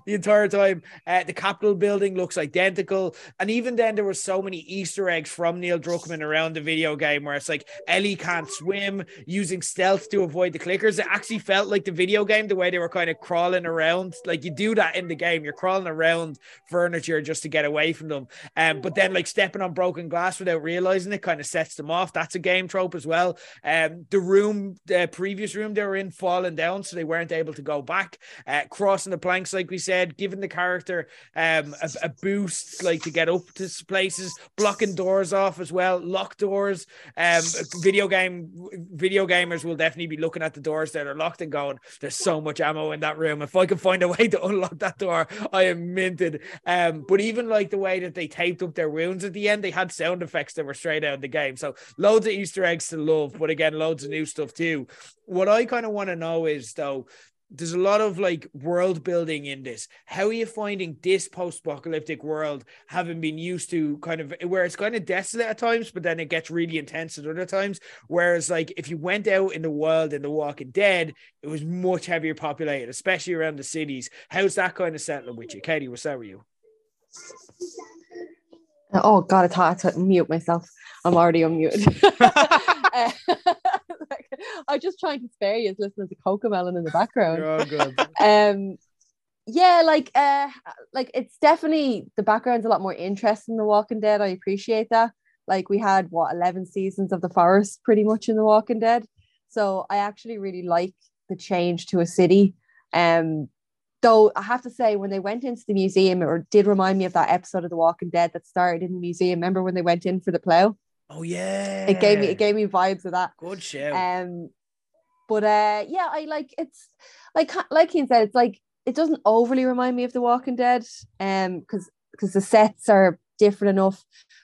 A: the entire time. Uh, the Capitol building looks identical, and even then there were so many Easter eggs from Neil Druckmann around the video game where it's like Ellie can't swim, using stealth to avoid the clickers. It actually felt like the video game the way they were kind of crawling around. Like you do that in the game, you're crawling around furniture just to get away from them. Um, but then like stepping on broken glass without realizing it kind of sets them off. That's a game trope as well. Um, the room, the previous room they were in, falling down, so they weren't able to go back. Uh, crossing the planks, like we said, giving the character um, a, a, boost, like to get up to places, blocking doors off as well, lock doors. Um, video game video gamers will definitely be looking at the doors that are locked and going, "There's so much ammo in that room. If I can find a way to unlock that door, I am minted." Um, but even like the way that they taped up their wounds at the end, they had sound effects that were straight out of the game. So loads of Easter eggs to love, but again, loads of new stuff too. What I kind of want to know is though there's a lot of like world building in this. How are you finding this post apocalyptic world having been used to kind of where it's kind of desolate at times, but then it gets really intense at other times? Whereas, like, if you went out in the world in The Walking Dead, it was much heavier populated, especially around the cities. How's that kind of settling with you? Katie, what's that with you?
L: Oh, God, it's hard to mute myself. I'm already unmuted. Uh, uh, I'm just trying to spare you as listening to Cocomelon in the background.
A: Oh, good.
L: Um, yeah, like uh, like it's definitely the background's a lot more interesting in The Walking Dead. I appreciate that. Like we had what 11 seasons of the forest pretty much in The Walking Dead. So I actually really like the change to a city. Um, though I have to say, when they went into the museum, it did remind me of that episode of The Walking Dead that started in the museum. Remember when they went in for the plow?
A: Oh yeah.
L: It gave me it gave me vibes of that.
A: Good show.
L: Um, but uh, yeah, I like it's like like he said, it's like it doesn't overly remind me of The Walking Dead, um, because because the sets are different enough.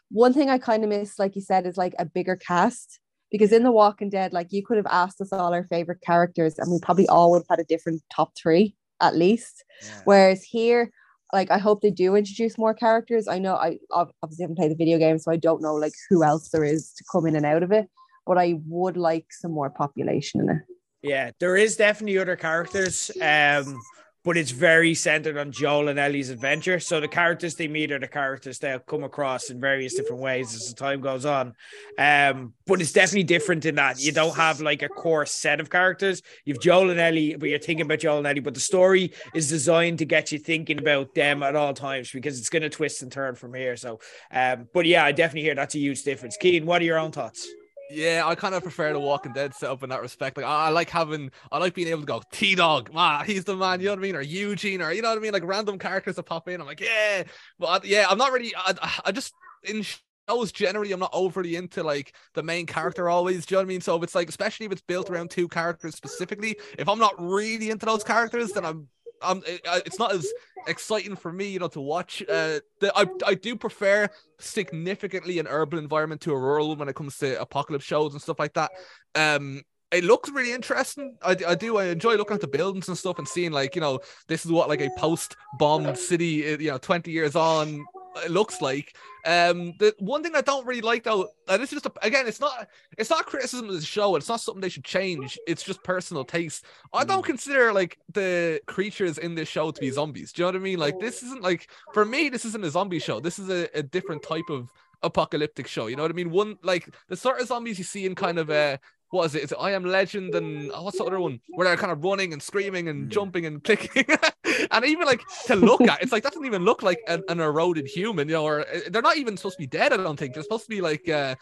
L: One thing I kind of miss, like you said, is like a bigger cast because in The Walking Dead, like you could have asked us all our favorite characters, and we probably all would have had a different top three at least. Yeah. Whereas here, like I hope they do introduce more characters. I know I obviously haven't played the video game, so I don't know like who else there is to come in and out of it. But I would like some more population in it.
A: Yeah, there is definitely other characters. Um, but it's very centered on Joel and Ellie's adventure. So the characters they meet are the characters they'll come across in various different ways as the time goes on. Um, but it's definitely different in that you don't have like a core set of characters. You've Joel and Ellie, but you're thinking about Joel and Ellie, but the story is designed to get you thinking about them at all times because it's going to twist and turn from here. So, um, but yeah, I definitely hear that's a huge difference. Keen, what are your own thoughts?
M: Yeah, I kind of prefer the Walking Dead setup in that respect. Like, I, like having, I like being able to go T Dog, ma, he's the man. You know what I mean? Or Eugene, or you know what I mean? Like random characters that pop in. I'm like, yeah, but I, yeah, I'm not really. I, I just in shows generally, I'm not overly into like the main character always. Do you know what I mean? So if it's like, especially if it's built around two characters specifically, if I'm not really into those characters, then I'm um, it's not as exciting for me, you know, to watch. Uh, the, I I do prefer significantly an urban environment to a rural one when it comes to apocalypse shows and stuff like that. Um, it looks really interesting. I, I do. I enjoy looking at the buildings and stuff and seeing like you know this is what like a post bombed city uh, you know twenty years on it looks like. Um, the one thing I don't really like though, and it's just a, again, it's not it's not criticism of the show. It's not something they should change. It's just personal taste. I don't mm. consider like the creatures in this show to be zombies. Do you know what I mean? Like this isn't like for me, this isn't a zombie show. This is a, a different type of apocalyptic show. You know what I mean? One like the sort of zombies you see in kind of a what is it? Is it I Am Legend and oh, what's the other one where they're kind of running and screaming and jumping and clicking, and even like to look at, it's like that doesn't even look like an, an, eroded human, you know, or uh, they're not even supposed to be dead. I don't think they're supposed to be like uh,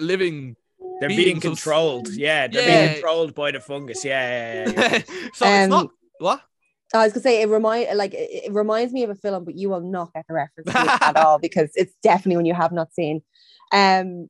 M: living.
A: They're being controlled. Yeah, they're yeah. being controlled by the fungus. Yeah, yeah, yeah,
M: yeah. so um, it's not what.
L: I was gonna say it remind like it, it reminds me of a film, but you will not get the reference at all because it's definitely one you have not seen. Um,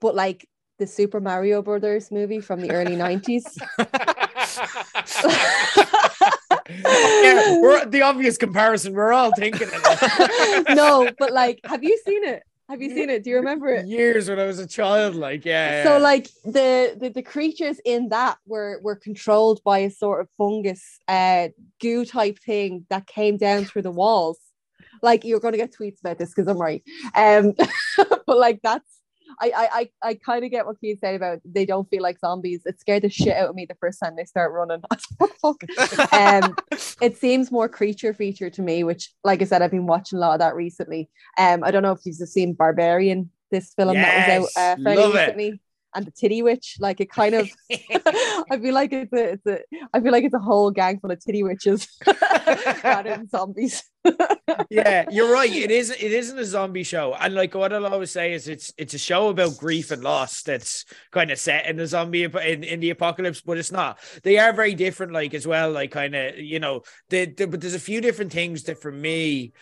L: but like the Super Mario Brothers movie from the early 90s.
A: yeah, we're the obvious comparison. We're all thinking it.
L: no, but like, have you seen it? Have you seen it? Do you remember it?
A: Years when I was a child, like yeah.
L: So
A: yeah.
L: like the, the the creatures in that were were controlled by a sort of fungus, uh, goo type thing that came down through the walls. Like you're gonna get tweets about this because I'm right. Um, but like that's I I I, kind of get what Keith said about they don't feel like zombies. It scared the shit out of me the first time they start running. um, it seems more creature feature to me, which, like I said, I've been watching a lot of that recently. Um, I don't know if you've seen Barbarian, this film yes, that was out uh, fairly recently. And the titty witch. Like it kind of, I feel like it's a, it's a, I feel like it's a whole gang full of titty witches rather than zombies.
A: yeah, you're right. It is. It isn't a zombie show, and like what I'll always say is, it's it's a show about grief and loss that's kind of set in the zombie in, in the apocalypse, but it's not. They are very different, like as well. Like kind of, you know, the, the, but there's a few different things that for me.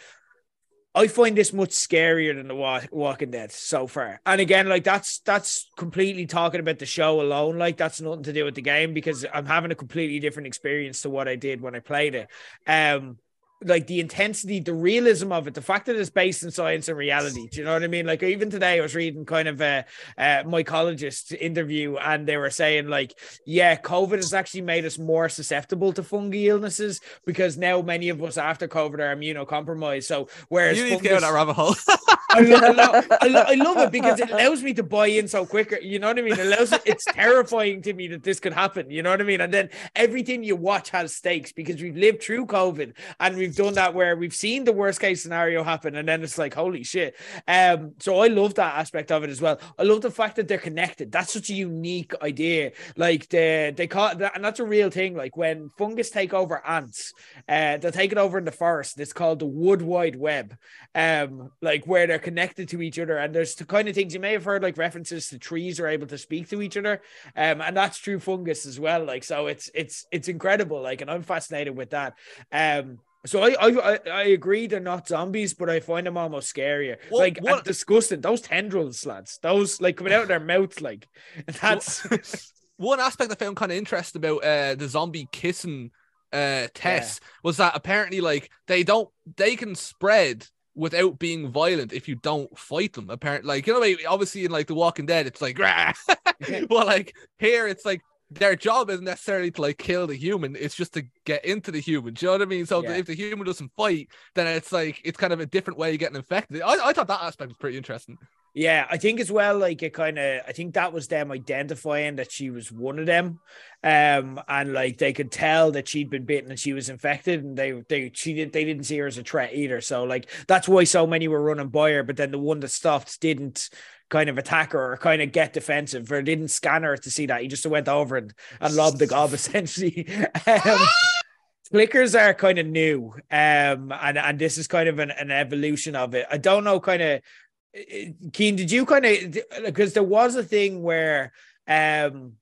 A: I find this much scarier than the Walk- Walking Dead so far. And again, like that's that's completely talking about the show alone. Like that's nothing to do with the game because I'm having a completely different experience to what I did when I played it. Um, like the intensity, the realism of it, the fact that it's based in science and reality. Do you know what I mean? Like even today, I was reading kind of a, a mycologist interview, and they were saying like, yeah, COVID has actually made us more susceptible to fungi illnesses because now many of us after COVID are immunocompromised. So whereas
M: You need to get out of that rabbit hole.
A: I, lo- I, lo- I, lo- I love it because it allows me to buy in so quicker. You know what I mean? It allows it's terrifying to me that this could happen. You know what I mean? And then everything you watch has stakes because we've lived through COVID and we've done that where we've seen the worst case scenario happen, and then it's like holy shit. Um, so I love that aspect of it as well. I love the fact that they're connected. That's such a unique idea. Like they they call it, and that's a real thing. Like when fungus take over ants, uh, they take it over in the forest. It's called the wood wide web. Um, like where they're connected to each other, and there's the kind of things you may have heard, like references to trees are able to speak to each other. Um, and that's true fungus as well. Like so, it's it's it's incredible. Like, and I'm fascinated with that. Um. So I, I I- agree they're not zombies, but I find them almost scarier.
M: What-
A: like
M: what-
A: disgusting. Those tendrils, lads. Those like coming out of their mouths, like that's
M: one aspect I found kind of interesting about uh, the zombie kissing uh, test was that apparently like they don't they can spread without being violent if you don't fight them. Apparently, like you know, obviously in like The Walking Dead, it's like, well, like here, it's like their job isn't necessarily to like kill the human; it's just to get into the human. Do you know what I mean? So
A: Yeah.
M: if the human doesn't fight, then it's like it's kind of a different way of getting infected. I, I thought that aspect was pretty interesting.
A: Yeah, I think as well, like it kind of, I think that was them identifying that she was one of them, um, and like they could tell that she'd been bitten and she was infected, and they they she did they didn't see her as a threat either. So like that's why so many were running by her, but then the one that stopped didn't kind of attack her or kind of get defensive or didn't scan her to see that. He just went over and and lobbed the gob essentially. um, Clickers are kind of new, um, and and this is kind of an, an evolution of it. I don't know, kind of. Keen, did you kind of because there was a thing where um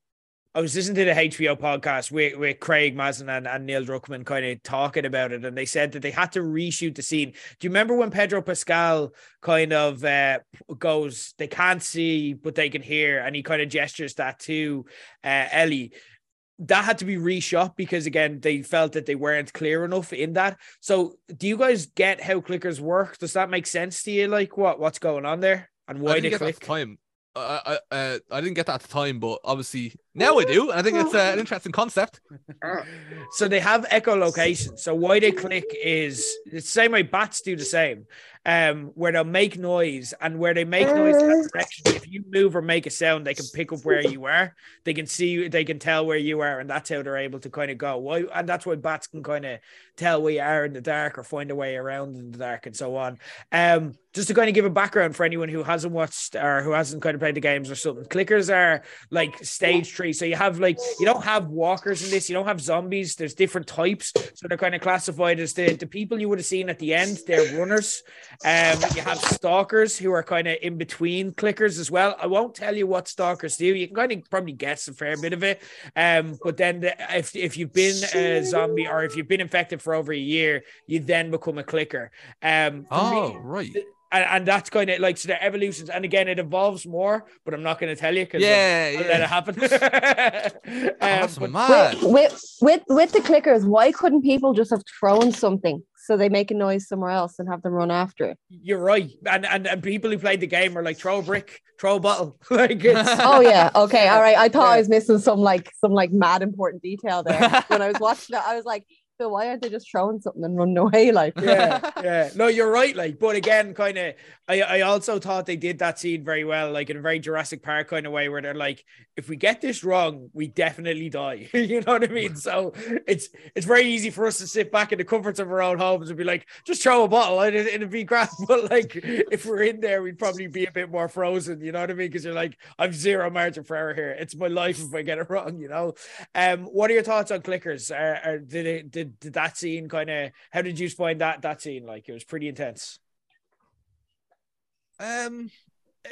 A: I was listening to the HBO podcast with, with Craig Mazin and, and Neil Druckmann kind of talking about it, and they said that they had to reshoot the scene. Do you remember when Pedro Pascal kind of uh, goes, they can't see, but they can hear, and he kind of gestures that to uh, Ellie? That had to be reshot because again, they felt that they weren't clear enough in that. So, do you guys get how clickers work? Does that make sense to you? Like, what what's going on there and why they
M: get that at
A: click?
M: the time. I, I, uh, I didn't get that at the time, but obviously now I do. and I think it's uh, an interesting concept.
A: So they have echolocation. So why they click is it's the same way bats do the same. Um, where they'll make noise and where they make noise in that direction, if you move or make a sound, they can pick up where you are. They can see you, they can tell where you are, and that's how they're able to kind of go. Why and that's why bats can kind of tell where you are in the dark or find a way around in the dark and so on. Um, just to kind of give a background for anyone who hasn't watched or who hasn't kind of played the games or something, clickers are like stage three. So you have like you don't have walkers in this, you don't have zombies. There's different types, so they're kind of classified as the the people you would have seen at the end. They're runners. Um, you have stalkers who are kind of in between clickers as well. I won't tell you what stalkers do. You can kind of probably guess a fair bit of it. Um, but then the, if if you've been a zombie or if you've been infected for over a year, you then become a clicker. Um, for me-
M: Oh, right.
A: And, and that's kind of like so the evolutions and again it evolves more but i'm not going to tell you because
M: Yeah,
A: I'll
M: yeah.
A: let it happen um, but-
L: with with with the clickers, why couldn't people just have thrown something so they make a noise somewhere else and have them run after it?
A: you're right and, and and people who played the game are like throw a brick throw a bottle like it's
L: Oh yeah, okay, all right. I thought I was missing some like some like mad important detail there when I was watching it. I was like, So why aren't they just throwing something and running away? Like,
A: yeah, yeah. No, you're right. Like, but again, kind of, I, I also thought they did that scene very well, like in a very Jurassic Park kind of way, where they're like, if we get this wrong, we definitely die. you know what I mean? So it's it's very easy for us to sit back in the comforts of our own homes and be like, just throw a bottle and it, it'd be grand. But like, if we're in there, we'd probably be a bit more frozen. You know what I mean? Because you're like, I've zero margin for error here. It's my life if I get it wrong. You know. Um, what are your thoughts on clickers? Uh, did it did did that scene kind of? How did you find that that scene? Like, it was pretty intense.
M: Um,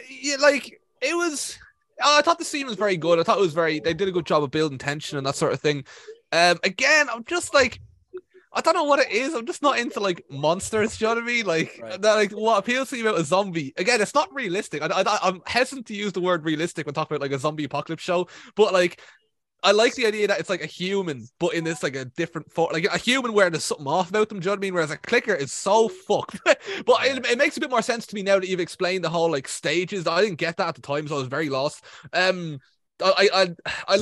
M: yeah, like it was. I thought the scene was very good. I thought it was very. They did a good job of building tension and that sort of thing. Um, again, I'm just like, I don't know what it is. I'm just not into like monsters. Do you know what I mean? Like, that, like what appeals to me about a zombie? Again, it's not realistic. I, I, I'm hesitant to use the word realistic when talking about like a zombie apocalypse show, but like I like the idea that it's like a human, but in this like a different form, like a human where there's something off about them. Do you know what I mean? Whereas a clicker is so fucked. but it, it, makes a bit more sense to me now that you've explained the whole like stages. I didn't get that at the time, so I was very lost. Um, I I I, I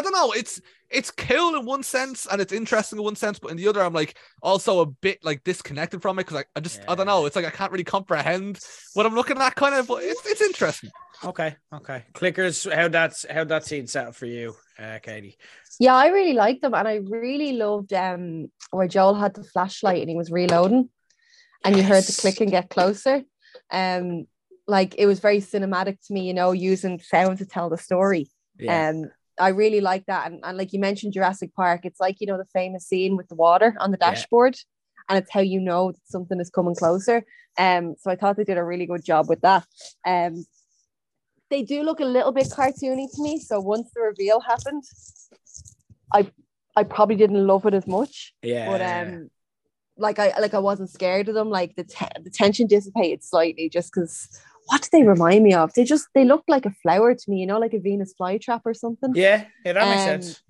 M: don't know. It's it's cool in one sense and it's interesting in one sense, but in the other, I'm like also a bit like disconnected from it because I, I just yeah. I don't know. It's like I can't really comprehend what I'm looking at, kind of. But it's it's interesting.
A: Okay, okay. Clickers, how that's how that scene set up for you, uh, Katie?
L: Yeah, I really liked them, and I really loved um where Joel had the flashlight and he was reloading, and yes. you heard the click and get closer. Um, like it was very cinematic to me, you know, using sound to tell the story. Yeah. Um, I really like that. And, and like you mentioned Jurassic Park, it's like, you know, the famous scene with the water on the dashboard. Yeah. And it's how you know that something is coming closer. Um, so I thought they did a really good job with that. Um, they do look a little bit cartoony to me. So once the reveal happened, I I probably didn't love it as much.
A: Yeah.
L: But um, like I like I wasn't scared of them. Like the te- the tension dissipated slightly just because what do they remind me of? They just they look like a flower to me, you know, like a Venus flytrap or something.
A: Yeah, yeah, that makes um, sense.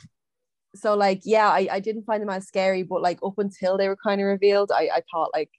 L: So like, yeah, I, I didn't find them as scary, but like up until they were kind of revealed, I, I thought like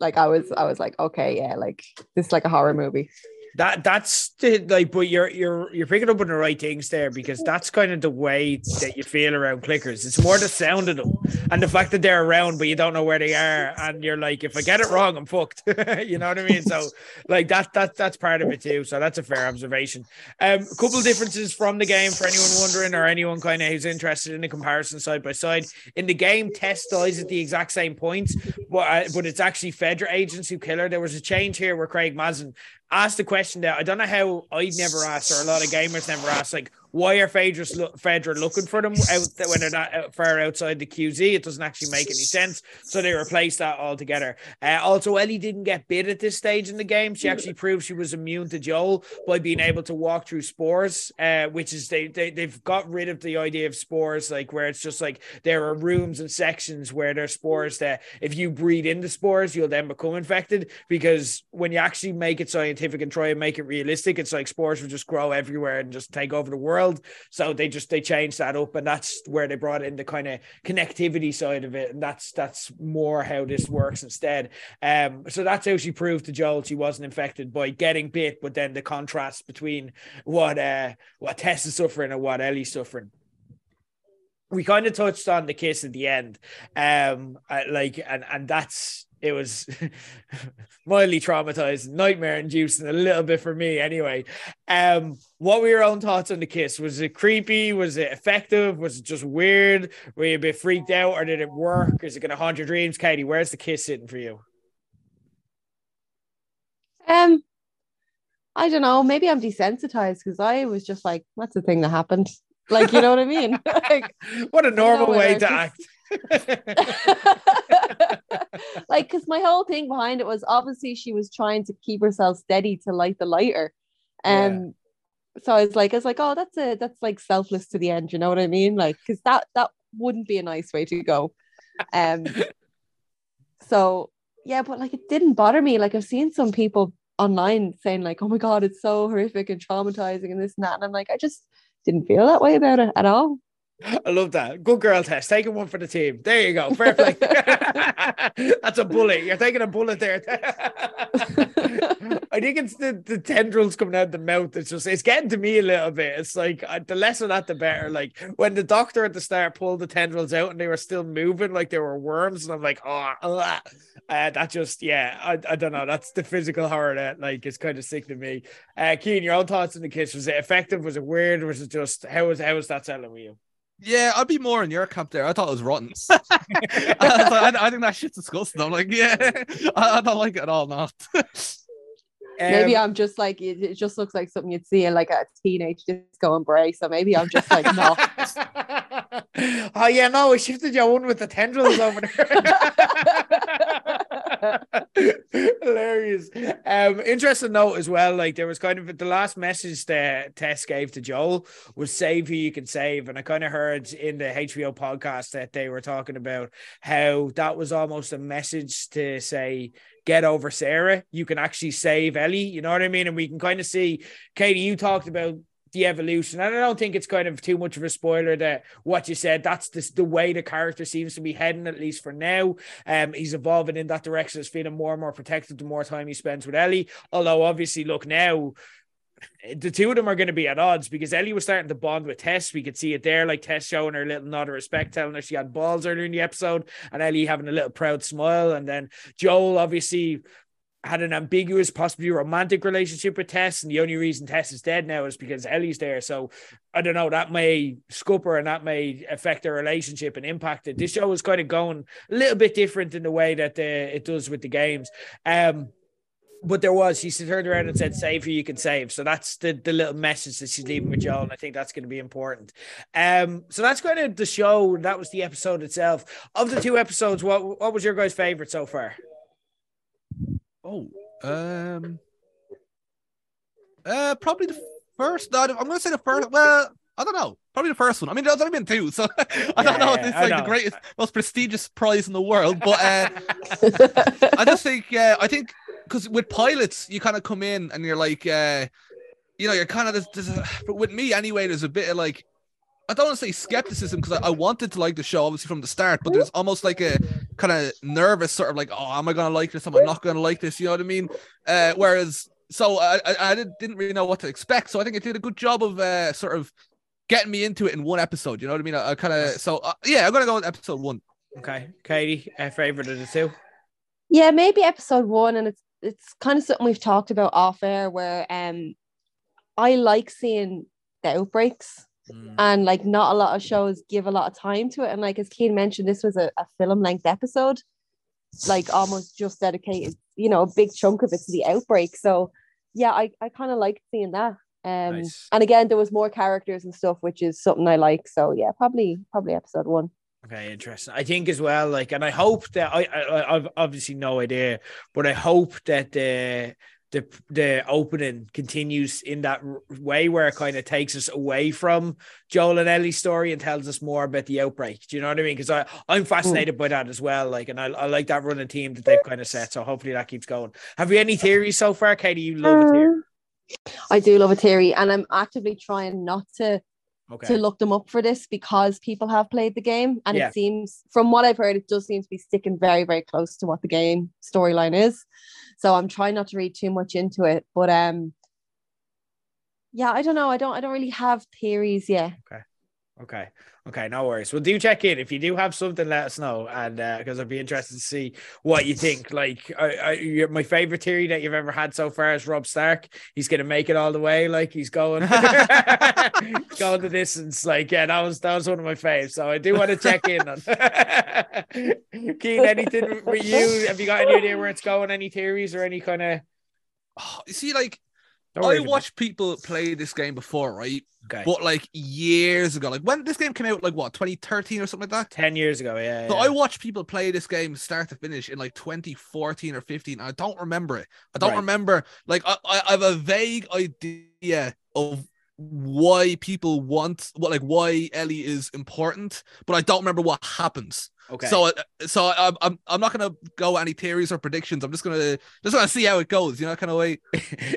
L: like I was I was like, okay, yeah, like this is like a horror movie
A: that that's the like but you're you're you're picking up on the right things there because that's kind of the way that you feel around clickers. It's more the sound of them and the fact that they're around but you don't know where they are and you're like if i get it wrong i'm fucked. You know what i mean? So like that that that's part of it too. So that's a fair observation. Um a couple differences from the game for anyone wondering or anyone kind of who's interested in the comparison side by side. In the game Tess dies at the exact same point but uh, but it's actually FEDRA agents who kill her there was a change here where craig mazin asked the question that I don't know how I'd never asked or a lot of gamers never asked, like why are FEDRA, looking for them out when they're not far outside the QZ? It doesn't actually make any sense. So they replaced that altogether. Uh, also, Ellie didn't get bit at this stage in the game. She actually proved she was immune to Joel by being able to walk through spores, uh, which is they, they they've got rid of the idea of spores, like where it's just like there are rooms and sections where there's spores that if you breathe into spores, you'll then become infected. Because when you actually make it scientific and try and make it realistic, it's like spores will just grow everywhere and just take over the world world. So they just they changed that up, and that's where they brought in the kind of connectivity side of it, and that's that's more how this works instead. Um, so that's how she proved to Joel she wasn't infected by getting bit, but then the contrast between what uh what Tess is suffering and what Ellie's suffering we kind of touched on the kiss at the end um like and and that's it was mildly traumatized, nightmare inducing a little bit for me anyway. Um, what were your own thoughts on the kiss? Was it creepy? Was it effective? Was it just weird? Were you a bit freaked out or did it work? Is it gonna haunt your dreams, Katie? Where's the kiss sitting for you?
L: Um I don't know, maybe I'm desensitized because I was just like, that's the thing that happened. Like, you know what I mean? like,
A: what a normal way to act.
L: like because my whole thing behind it was obviously she was trying to keep herself steady to light the lighter. Um yeah. so i was like i was like oh that's a that's like selfless to the end you know what i mean? Like because that that wouldn't be a nice way to go. Um so yeah but like it didn't bother me. Like i've seen some people online saying like oh my god it's so horrific and traumatizing and this and that and i'm like i just didn't feel that way about it at all
A: I love that. Good girl Tess. Taking one for the team. There you go. Fair play. That's a bullet. You're taking a bullet there. I I think it's the, the tendrils coming out the mouth. It's just it's getting to me a little bit. It's like uh, the less of that, the better. Like when the doctor at the start pulled the tendrils out and they were still moving like they were worms, and I'm like, oh, uh, that just yeah, I, I don't know. That's the physical horror that like is kind of sick to me. Uh, Keen, your own thoughts on the kiss? Was it effective? Was it weird? Was it just how was how was that selling with you?
M: Yeah, I'd be more in your camp there. I thought it was rotten. I, I, I, think that shit's disgusting. I'm like, yeah, I, I don't like it at all. Not.
L: maybe
A: Um,
L: I'm just like it, it just looks like something you'd see in like a teenage disco and bray. So maybe I'm just like no.
A: oh yeah, no, we shifted your one with the tendrils over there. Hilarious. Um, interesting note as well. Like there was kind of the last message that Tess gave to Joel was save who you can save, and I kind of heard in the HBO podcast that they were talking about how that was almost a message to say get over Sarah. You can actually save Ellie. You know what I mean? And we can kind of see, Katie, you talked about the evolution. And I don't think it's kind of too much of a spoiler that what you said, that's the, the way the character seems to be heading, at least for now. Um, he's evolving in that direction, is feeling more and more protected the more time he spends with Ellie. Although obviously, look now, the two of them are going to be at odds because Ellie was starting to bond with Tess. We could see it there, like Tess showing her little nod of respect, telling her she had balls earlier in the episode, and Ellie having a little proud smile. And then Joel obviously had an ambiguous, possibly romantic relationship with Tess, and the only reason Tess is dead now is because Ellie's there. So I don't know, that may scoop her and that may affect their relationship and impact it. This show is kind of going a little bit different in the way that the, it does with the games. Um, but there was, she turned around and said, save who you can save. So that's the, the little message that she's leaving with Joel. And I think that's going to be important. Um, so that's kind of the show. That was the episode itself. Of the two episodes, what, what was your guys' favorite so far?
M: Oh, um, uh, probably the first. No, I'm gonna say the first. Well, I don't know. Probably the first one. I mean, there's only been two, so I don't know if it's like the greatest, most prestigious prize in the world. But uh, I just think, uh, I think, because with pilots, you kind of come in and you're like, uh, you know, you're kind of. But with me, anyway, there's a bit of like. I don't want to say skepticism because I, I wanted to like the show obviously from the start, but there's almost like a kind of nervous sort of like, oh, am I gonna like this? Am I not gonna like this? You know what I mean? Uh, whereas, so I, I, I didn't didn't really know what to expect. So I think it did a good job of uh, sort of getting me into it in one episode. You know what I mean? I, I kind of so uh, yeah, I'm gonna go with episode one.
A: Okay, Katie, uh, favorite of the two.
L: Yeah, maybe episode one, and it's it's kind of something we've talked about off air where um I like seeing the outbreaks and like not a lot of shows give a lot of time to it. And like as Keen mentioned, this was a, a film length episode, like almost just dedicated, you know, a big chunk of it to the outbreak. So yeah, I, I kind of liked seeing that. Um and again there was more characters and stuff, which is something I like. So yeah, probably probably episode one.
A: Okay, interesting. I think as well, like, and I hope that I, I I've obviously no idea, but I hope that the the the opening continues in that way where it kind of takes us away from Joel and Ellie's story and tells us more about the outbreak. Do you know what I mean? Because I I'm hmm. fascinated by that as well. Like, and I, I like that running team that they've kind of set. So hopefully that keeps going. Have you any theories so far, Katie? You love it here.
L: Um, I do love a theory, and I'm actively trying not to
A: Okay.
L: to look them up for this because people have played the game, and
A: Yeah.
L: it seems, from what I've heard, it does seem to be sticking very, very close to what the game storyline is. So I'm trying not to read too much into it, but um, yeah, I don't know. I don't. I don't really have theories yet.
A: Okay. Okay. Okay. No worries. Well, do check in if you do have something. Let us know, and uh, because I'd be interested to see what you think. Like, I, I, my favorite theory that you've ever had so far is Robb Stark. He's gonna make it all the way. Like he's going, going the distance. Like, yeah, that was that was one of my faves. So I do want to check in on. Keen, anything you? Have you got any idea where it's going? Any theories or any kind of?
M: You see, like I watched people play this game before, right?
A: Okay.
M: But like years ago, like when this game came out, like what 2013 or something like that.
A: Ten years ago, yeah.
M: So
A: yeah.
M: I watched people play this game start to finish in like 2014 or 15. I don't remember it. I don't
A: Right.
M: remember. Like I I have a vague idea of why people want what like why Ellie is important, but I don't remember what happens.
A: Okay.
M: So, so I'm, I'm, I'm not gonna go any theories or predictions. I'm just gonna, just gonna see how it goes. You know, kind of way.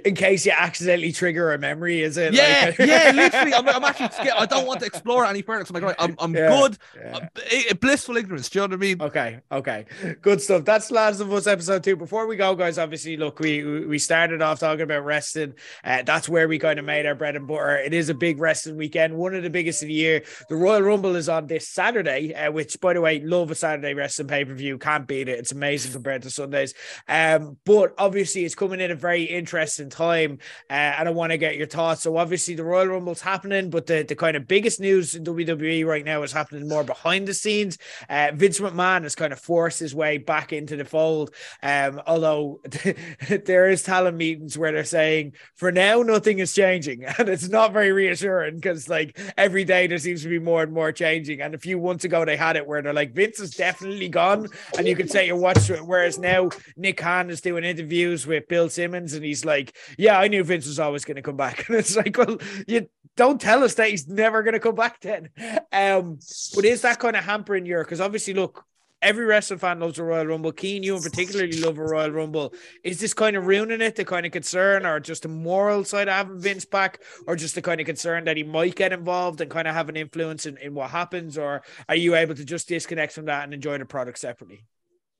A: in case you accidentally trigger a memory, is it?
M: Yeah,
A: Like-
M: yeah. Literally, I'm, I'm actually scared. I don't want to explore any further. I'm like, right, I'm, I'm
A: Yeah,
M: good.
A: yeah.
M: Uh, eh, blissful ignorance. Do you know what I mean?
A: Okay, okay, good stuff. That's Last of Us episode two. Before we go, guys, obviously, look, we we started off talking about wrestling. Uh, that's where we kind of made our bread and butter. It is a big wrestling weekend, one of the biggest of the year. The Royal Rumble is on this Saturday, uh, which, by the way, love a Saturday wrestling pay per view. Can't beat it. It's amazing compared to Sundays. Um, but obviously, it's coming in a very interesting time, uh, and I want to get your thoughts. So, obviously, the Royal Rumble's happening, but the the kind of biggest news in WWE right now is happening more behind the scenes. Uh, Vince McMahon has kind of forced his way back into the fold. Um, although there is talent meetings where they're saying, for now, nothing is changing. And it's not very reassuring because, like, every day there seems to be more and more changing. And a few months ago, they had it where they're like, Vince is definitely gone. And you could say you watched it. Whereas now, Nick Khan is doing interviews with Bill Simmons and he's like, yeah, I knew Vince was always going to come back. And it's like, well, you don't tell us that he's never going to come back then. Um, but is that kind of hampering your? Because obviously, look, every wrestling fan loves a Royal Rumble. Keen, you in particularly love a Royal Rumble. Is this kind of ruining it? The kind of concern, or just the moral side of having Vince back, or just the kind of concern that he might get involved and kind of have an influence in, in what happens, or are you able to just disconnect from that and enjoy the product separately?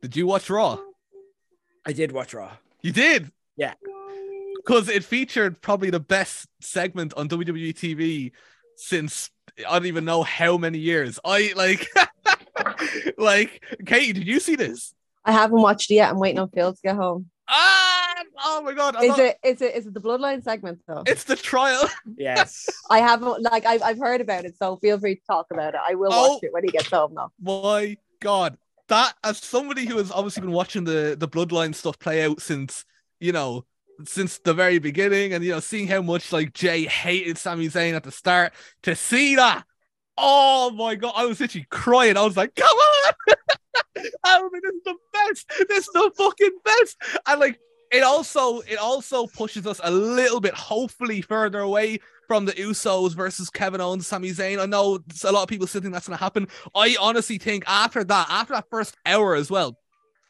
M: Did you watch Raw?
A: I did watch Raw.
M: You did?
A: Yeah.
M: Because it featured probably the best segment on WWE TV since I don't even know how many years. I like, like, Katie, did you see this?
L: I haven't watched it yet. I'm waiting on Phil to get home.
M: Ah, oh my god! I'm
L: Is
M: not-
L: it is it is it the bloodline segment though?
M: It's the trial.
A: Yes.
L: I haven't like I've I've heard about it, so feel free to talk about it. I will
M: Oh.
L: watch it when he gets home though.
M: my god that as somebody who has obviously been watching the the bloodline stuff play out since you know since the very beginning and you know seeing how much like Jey hated Sami Zayn at the start to see that oh my god i was literally crying i was like come on this is the best this is the fucking best and like it also it also pushes us a little bit hopefully further away from the Usos versus Kevin Owens, Sami Zayn. I know a lot of people still think that's going to happen. I honestly think after that, after that first hour as well,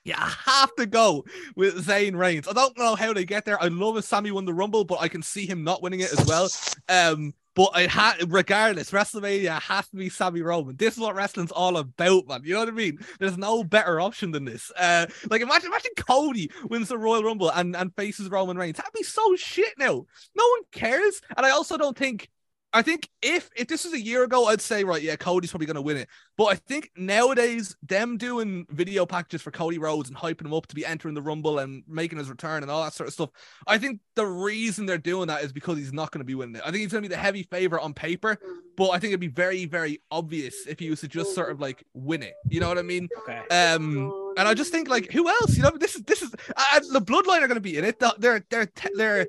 M: you have to go with Zayn Reigns. I don't know how they get there. I love if Sami won the Rumble, but I can see him not winning it as well. Um, but I had regardless, WrestleMania has to be Sami Roman. This is what wrestling's all about, man. You know what I mean? There's no better option than this. Uh, like imagine, imagine Cody wins the Royal Rumble and, and faces Roman Reigns. That'd be so shit now. No one cares. And I also don't think I think if if this was a year ago, I'd say right, yeah, Cody's probably gonna win it. But I think nowadays, them doing video packages for Cody Rhodes and hyping him up to be entering the Rumble and making his return and all that sort of stuff, I think the reason they're doing that is because he's not gonna be winning it. I think he's gonna be the heavy favorite on paper, but I think it'd be very, very obvious if he was to just sort of like win it. You know what I mean?
A: Okay.
M: Um, and I just think like who else? You know, this is this is uh, the Bloodline are going to be in it. They're they're they're.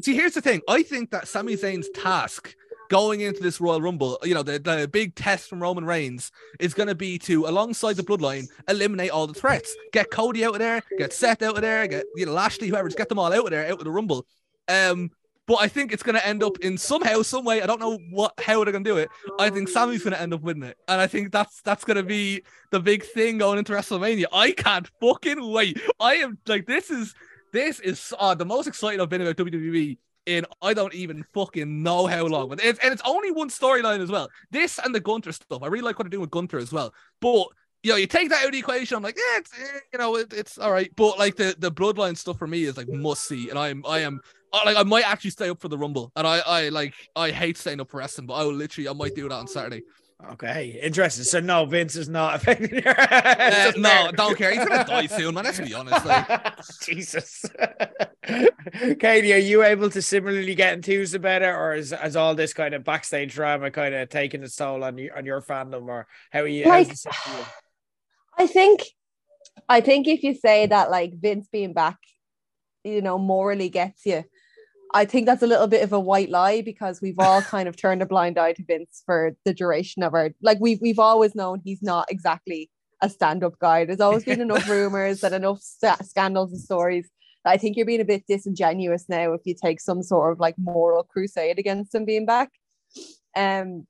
M: See, here's the thing. I think that Sami Zayn's task going into this Royal Rumble, you know, the, the big test from Roman Reigns is going to be to, alongside the Bloodline, eliminate all the threats. Get Cody out of there, get Seth out of there, get you know Lashley, whoever, just get them all out of there, out of the Rumble. Um, but I think it's going to end up in somehow, some way. I don't know what how they're going to do it. I think Sami's going to end up winning it, and I think that's that's going to be the big thing going into WrestleMania. I can't fucking wait. I am like this is this is uh, the most excited I've been about WWE in I don't even fucking know how long. But it's, and it's only one storyline as well. This and the Gunther stuff. I really like what they're doing with Gunther as well. But you know, you take that out of the equation. I'm like, yeah, it's eh, you know, it, it's all right. But like the the bloodline stuff for me is like must see, and I'm I am I- like I might actually stay up for the Rumble, and I I like I hate staying up for wrestling, but I will literally I might do that on Saturday.
A: Okay, interesting. So no, Vince is not affecting your.
M: Uh, no, don't care. He's gonna die soon, man. Let's be honest. Like,
A: Jesus. Katie, are you able to similarly get enthused about it, or is, is all this kind of backstage drama kind of taking its toll on you on your fandom, or how are you?
L: Like-
A: it sit for you?
L: I think I think if you say that like Vince being back, you know, morally gets you, I think that's a little bit of a white lie because we've all kind of turned a blind eye to Vince for the duration of our like we've we've always known he's not exactly a stand-up guy. There's always been enough rumors and enough sta- scandals and stories. that I think you're being a bit disingenuous now if you take some sort of like moral crusade against him being back. Um,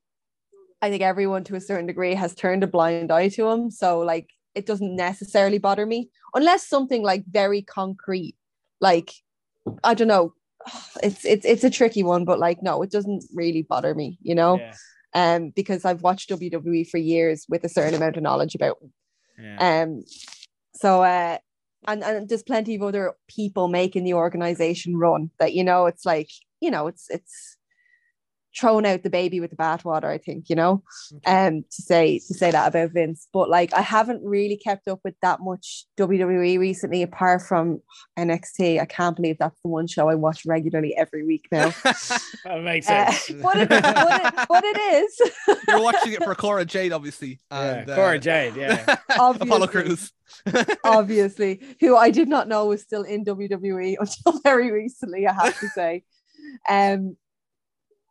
L: I think everyone to a certain degree has turned a blind eye to him. So like it doesn't necessarily bother me unless something like very concrete, like I don't know. It's it's it's a tricky one, but like no, it doesn't really bother me, you know.
A: Yeah.
L: Um, because I've watched WWE for years with a certain amount of knowledge about them.
A: Yeah.
L: Um, so uh, and and there's plenty of other people making the organization run that you know it's like you know it's it's thrown out the baby with the bathwater. I think you know, um, to say to say that about Vince. But like I haven't really kept up with that much WWE recently, apart from NXT. I can't believe that's the one show I watch regularly every week now.
A: That makes
L: Uh,
A: sense.
L: but, it, but, it, but it is.
M: You're watching it for Cora Jade, obviously. And, uh,
A: Cora Jade, yeah.
M: Apollo
L: Obviously.
M: Crews.
L: obviously, who I did not know was still in WWE until very recently, I have to say. Um,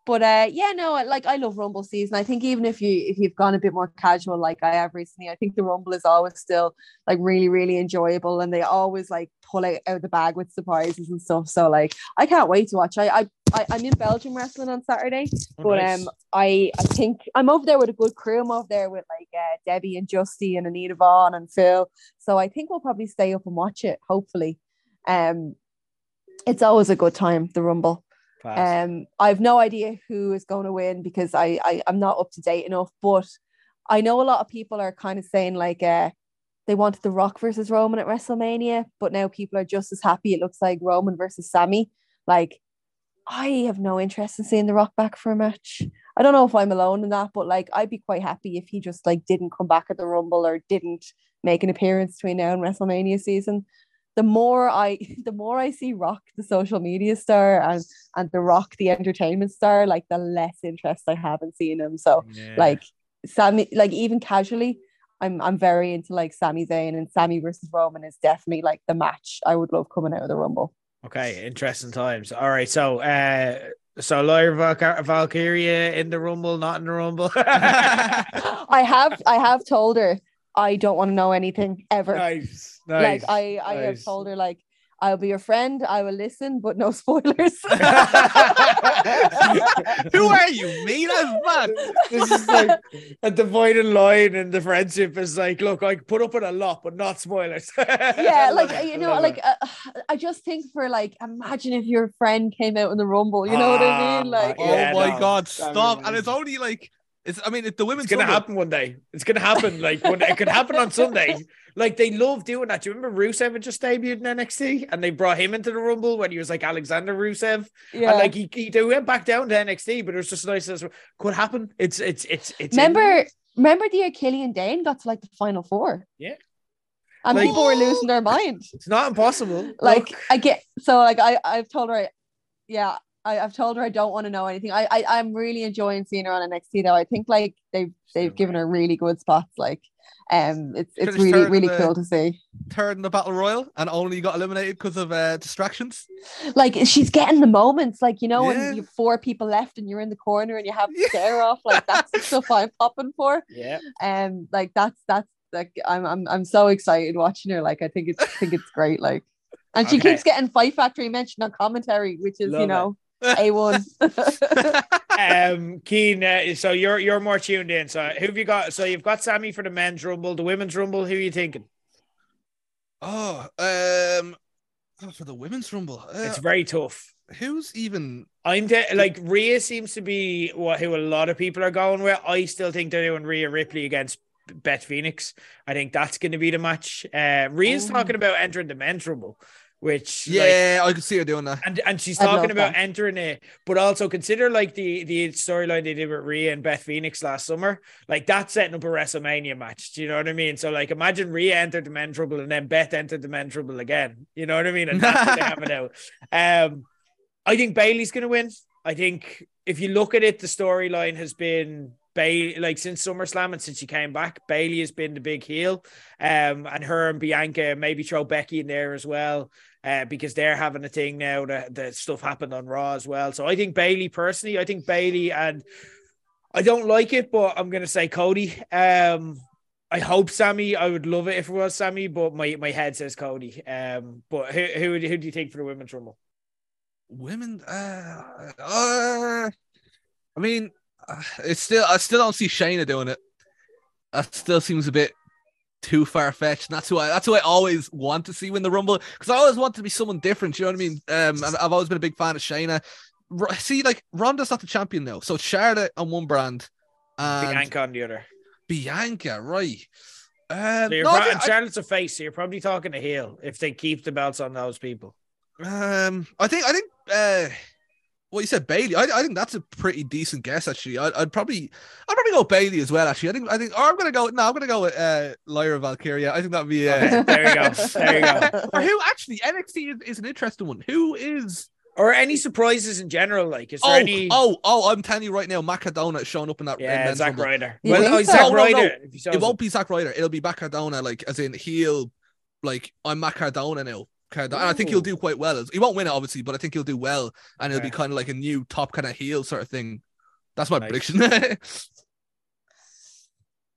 L: but uh, yeah, no, like I love Rumble season. I think even if you if you've gone a bit more casual, like I have recently, I think the Rumble is always still like really really enjoyable, and they always like pull it out of the bag with surprises and stuff. So like I can't wait to watch. I I, I I'm in Belgium wrestling on Saturday,
A: Oh,
L: but
A: nice.
L: um I I think I'm over there with a good crew. I'm over there with like uh, Debbie and Justy and Anita Vaughn and Phil. So I think we'll probably stay up and watch it. Hopefully, um, it's always a good time. The Rumble. Um, I have no idea who is going to win because I, I I'm not up to date enough. But I know a lot of people are kind of saying like uh they wanted The Rock versus Roman at WrestleMania, but now people are just as happy. It looks like Roman versus Sami. Like I have no interest in seeing The Rock back for a match. I don't know if I'm alone in that, but like I'd be quite happy if he just like didn't come back at the Rumble or didn't make an appearance between now and WrestleMania season. The more I the more I see Rock, the social media star, and and The Rock, the entertainment star, like the less interest I have in seeing him. So
A: Yeah.
L: like Sami, like even casually, I'm I'm very into like Sami Zayn and Sami versus Roman is definitely like the match I would love coming out of the Rumble.
A: Okay, interesting times. All right, so uh so Lyra Valkyr- Valkyria in the Rumble, not in the Rumble.
L: I have I have told her I don't want to know anything ever.
A: nice,
L: like
A: nice.
L: I I have told her like I'll be your friend. I will listen, but no spoilers.
M: Who are you? Me? That's mad.
A: this is like a dividing line in the friendship is like, look, I put up with a lot, but not spoilers.
L: yeah, like you know, like uh, I just think for like, imagine if your friend came out in the rumble. You know what I mean?
A: Ah,
L: Like,
M: Oh
A: Yeah,
M: my
A: no,
M: god,
A: that'd
M: stop. And it's only like it's I mean if the women's
A: It's gonna
M: Rumble-
A: happen one day. It's gonna happen. Like when it could happen on Sunday. Like they love doing that. Do you remember Rusev had just debuted in NXT and they brought him into the Rumble when he was like Alexander Rusev?
L: yeah.
A: And like he, he they went back down to NXT, but it was just nice as could happen. It's it's it's it's
L: remember, remember the year Killian Dain got to like the final four.
A: Yeah.
L: and
A: Like-
L: people were losing their mind.
A: It's not impossible.
L: like
A: Look,
L: I get so like I I've told her yeah I, I've told her I don't want to know anything. I, I I'm really enjoying seeing her on NXT though. I think like they've they've given her really good spots. Like um it's it's
M: Finished
L: really really
M: the-
L: cool to see.
M: third in the battle royal and only got eliminated because of uh, distractions.
L: Like she's getting the moments, like you know
M: Yeah.
L: when you have four people left and you're in the corner and you have the stare off. Like that's the stuff I'm popping for.
A: yeah.
L: Um like that's that's like I'm I'm I'm so excited watching her. Like I think it's I think it's great. Like and she
A: Okay.
L: keeps getting Fight Factory mentioned on commentary, which is
A: Love
L: you
A: it.
L: know a one.
A: Um Keen, uh, so you're you're more tuned in. So who have you got? So you've got Sami for the men's rumble, the women's rumble. Who are you thinking?
M: Oh, um, oh, for the women's rumble, uh,
A: It's very tough.
M: who's even?
A: I'm de- like Rhea seems to be what who a lot of people are going with. I still think they're doing Rhea Ripley against Beth Phoenix. I think that's going to be the match. Uh, Rhea's
L: Ooh.
A: talking about entering the men's rumble, which like,
M: Yeah, I could see her doing that.
A: and and she's
L: I'd
A: talking about
L: that.
A: entering it, but also consider like the the storyline they did with Rhea and Beth Phoenix last summer. Like that's setting up a WrestleMania match. Do you know what I mean? So like imagine Rhea entered the men trouble and then Beth entered the men trouble again. You know what I mean? And that's what they have it out. Um, I think Bayley's gonna win. I think if you look at it, the storyline has been Bayley like since SummerSlam and since she came back, Bayley has been the big heel. Um, and her and Bianca maybe throw Becky in there as well uh, because they're having a thing now that the stuff happened on Raw as well. So I think Bayley personally, I think Bayley and I don't like it, but I'm gonna say Cody. Um, I hope Sami. I would love it if it was Sami, but my, my head says Cody. Um, but who who who do you think for the women's rumble?
M: Women, uh, uh, I mean, it's still I still don't see Shayna doing it. That still seems a bit too far fetched. That's who I that's who I always want to see win the Rumble because I always want to be someone different. You know what I mean? Um, I've always been a big fan of Shayna. R- See, like Ronda's not the champion now, so Charlotte on one brand, and
A: Bianca on the other.
M: Bianca, right? Um,
A: So you're
M: no,
A: pro- and Charlotte's a face, so you're probably talking a heel if they keep the belts on those people.
M: Um, I think I think uh, well, you said Bayley. I, I think that's a pretty decent guess actually. I'd, I'd probably I'd probably go Bayley as well. Actually, I think I think or I'm gonna go. No, I'm gonna go with uh, Lyra Valkyria. I think that'd be uh,
A: there you go. There you go.
M: or who actually NXT is, is an interesting one. Who is
A: Or any surprises in general? Like, is there
M: oh
A: any?
M: oh oh? I'm telling you right now, Matt Cardona is showing up in that. in
A: yeah,
M: men's
A: Zack Ryder.
L: You
A: Well,
L: think
A: oh,
L: so?
A: Zack
M: No, no,
A: Ryder.
M: no.
A: If he shows
M: It won't
A: up.
M: be Zack Ryder. It'll be Matt Cardona, like as in heel. Like I'm Matt Cardona now. Cardona. And I think he'll do quite well. He won't win it, obviously, but I think he'll do well, and it'll be kind of like a new top kind of heel sort of thing. That's my
A: Nice.
M: prediction.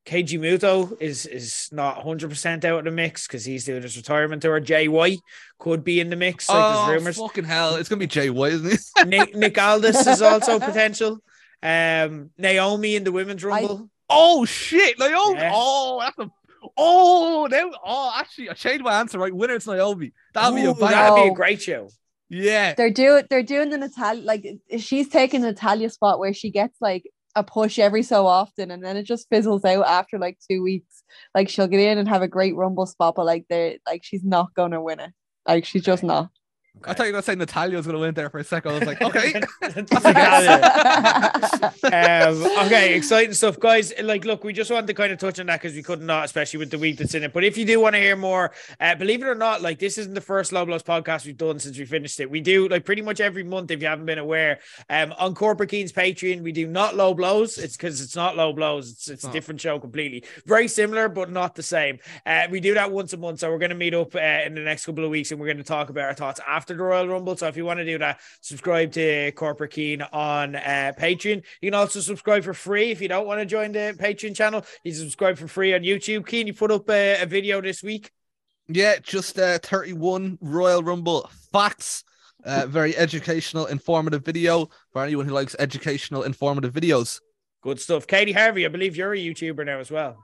A: Keiji Muto is is not 100 percent out of the mix because he's doing his retirement tour. Jay White could be in the mix. Like
M: oh,
A: there's rumors.
M: fucking hell! It's gonna be Jay White, isn't it?
A: Nick, Nick Aldis is also potential. Um, Naomi in the women's rumble.
M: Oh shit! Naomi.
A: Yeah.
M: Oh, that's a. Oh, now. Oh, actually, I changed my answer. Right, winner it's Naomi. That'd be a
A: Ooh,
M: bang.
A: that'd be a
L: Oh.
A: great show.
M: Yeah.
L: They're doing they're doing the Natalya like she's taking the Natalya spot where she gets like a push every so often and then it just fizzles out after like two weeks. Like she'll get in and have a great rumble spot, but like they're like she's not gonna win it. Like she's just not.
M: I thought you were gonna say Natalya was gonna win there for a second. I was like, okay.
A: um, okay, exciting stuff, guys. Like, look, we just wanted to kind of touch on that because we could not, especially with the week that's in it. But if you do want to hear more, uh, believe it or not, like this isn't the first Low Blows podcast we've done since we finished it. We do like pretty much every month, if you haven't been aware. Um, on Corporate Keen's Patreon, we do not low blows. It's because it's not low blows. It's it's a
M: Oh.
A: different show completely. Very similar, but not the same. Uh, we do that once a month, so we're going to meet up uh, in the next couple of weeks, and we're going to talk about our thoughts after the Royal Rumble. So if you want to do that, subscribe to Corporate Keen on uh, Patreon. You can also subscribe for free if you don't want to join the Patreon channel. You can subscribe for free on YouTube. Keen, you put up a, a video this week.
M: Yeah, just uh, 31 Royal Rumble facts. Uh, very educational, informative video for anyone who likes educational, informative videos.
A: Good stuff. Katie Harvey, I believe you're a YouTuber now as well.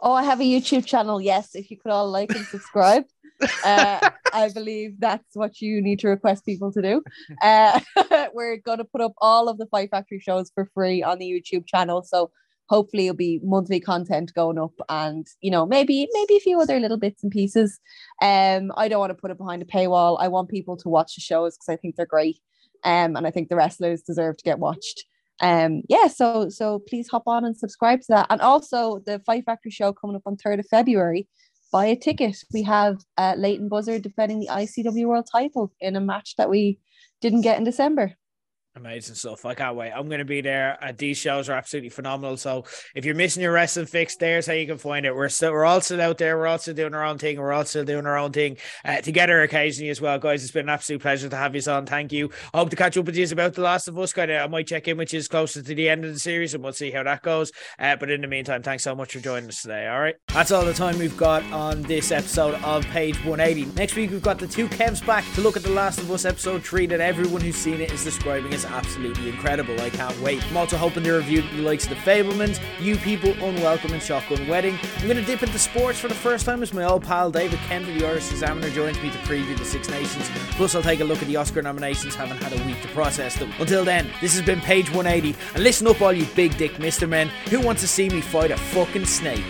L: Oh, I have a YouTube channel. Yes, if you could all like and subscribe. uh, I believe that's what you need to request people to do. Uh, we're going to put up all of the Fight Factory shows for free on the YouTube channel. So hopefully it'll be monthly content going up and you know maybe maybe a few other little bits and pieces um i don't want to put it behind a paywall i want people to watch the shows because i think they're great um and i think the wrestlers deserve to get watched um yeah so so please hop on and subscribe to that. And also the fight factory show coming up on 3rd of february. Buy a ticket. We have uh leighton buzzard defending the icw world title in a match that we didn't get in december
A: Amazing stuff. I can't wait. I'm going to be there. Uh, these shows are absolutely phenomenal. So if you're missing your wrestling fix, there's how you can find it. We're still, we're all still out there. We're still doing our own thing. We're still doing our own thing uh, together occasionally as well, guys. It's been an absolute pleasure to have you on. Thank you. I hope to catch up with you about The Last of Us. Kind of, I might check in which is closer to the end of the series, and we'll see how that goes. Uh, but in the meantime, thanks so much for joining us today. All right, that's all the time we've got on this episode of Page 180. Next week we've got the two Kevs back to look at The Last of Us episode three that everyone who's seen it is describing as absolutely incredible. I can't wait. I'm also hoping to review the likes of the Fabelmans, You People, Unwelcome, and Shotgun Wedding. I'm going to dip into sports for the first time as my old pal David of the Irish Examiner joins me to preview the Six Nations. Plus, I'll take a look at the Oscar nominations, having had a week to process them. Until then, this has been Page 180, and listen up, all you big dick Mister Men who wants to see me fight a fucking snake.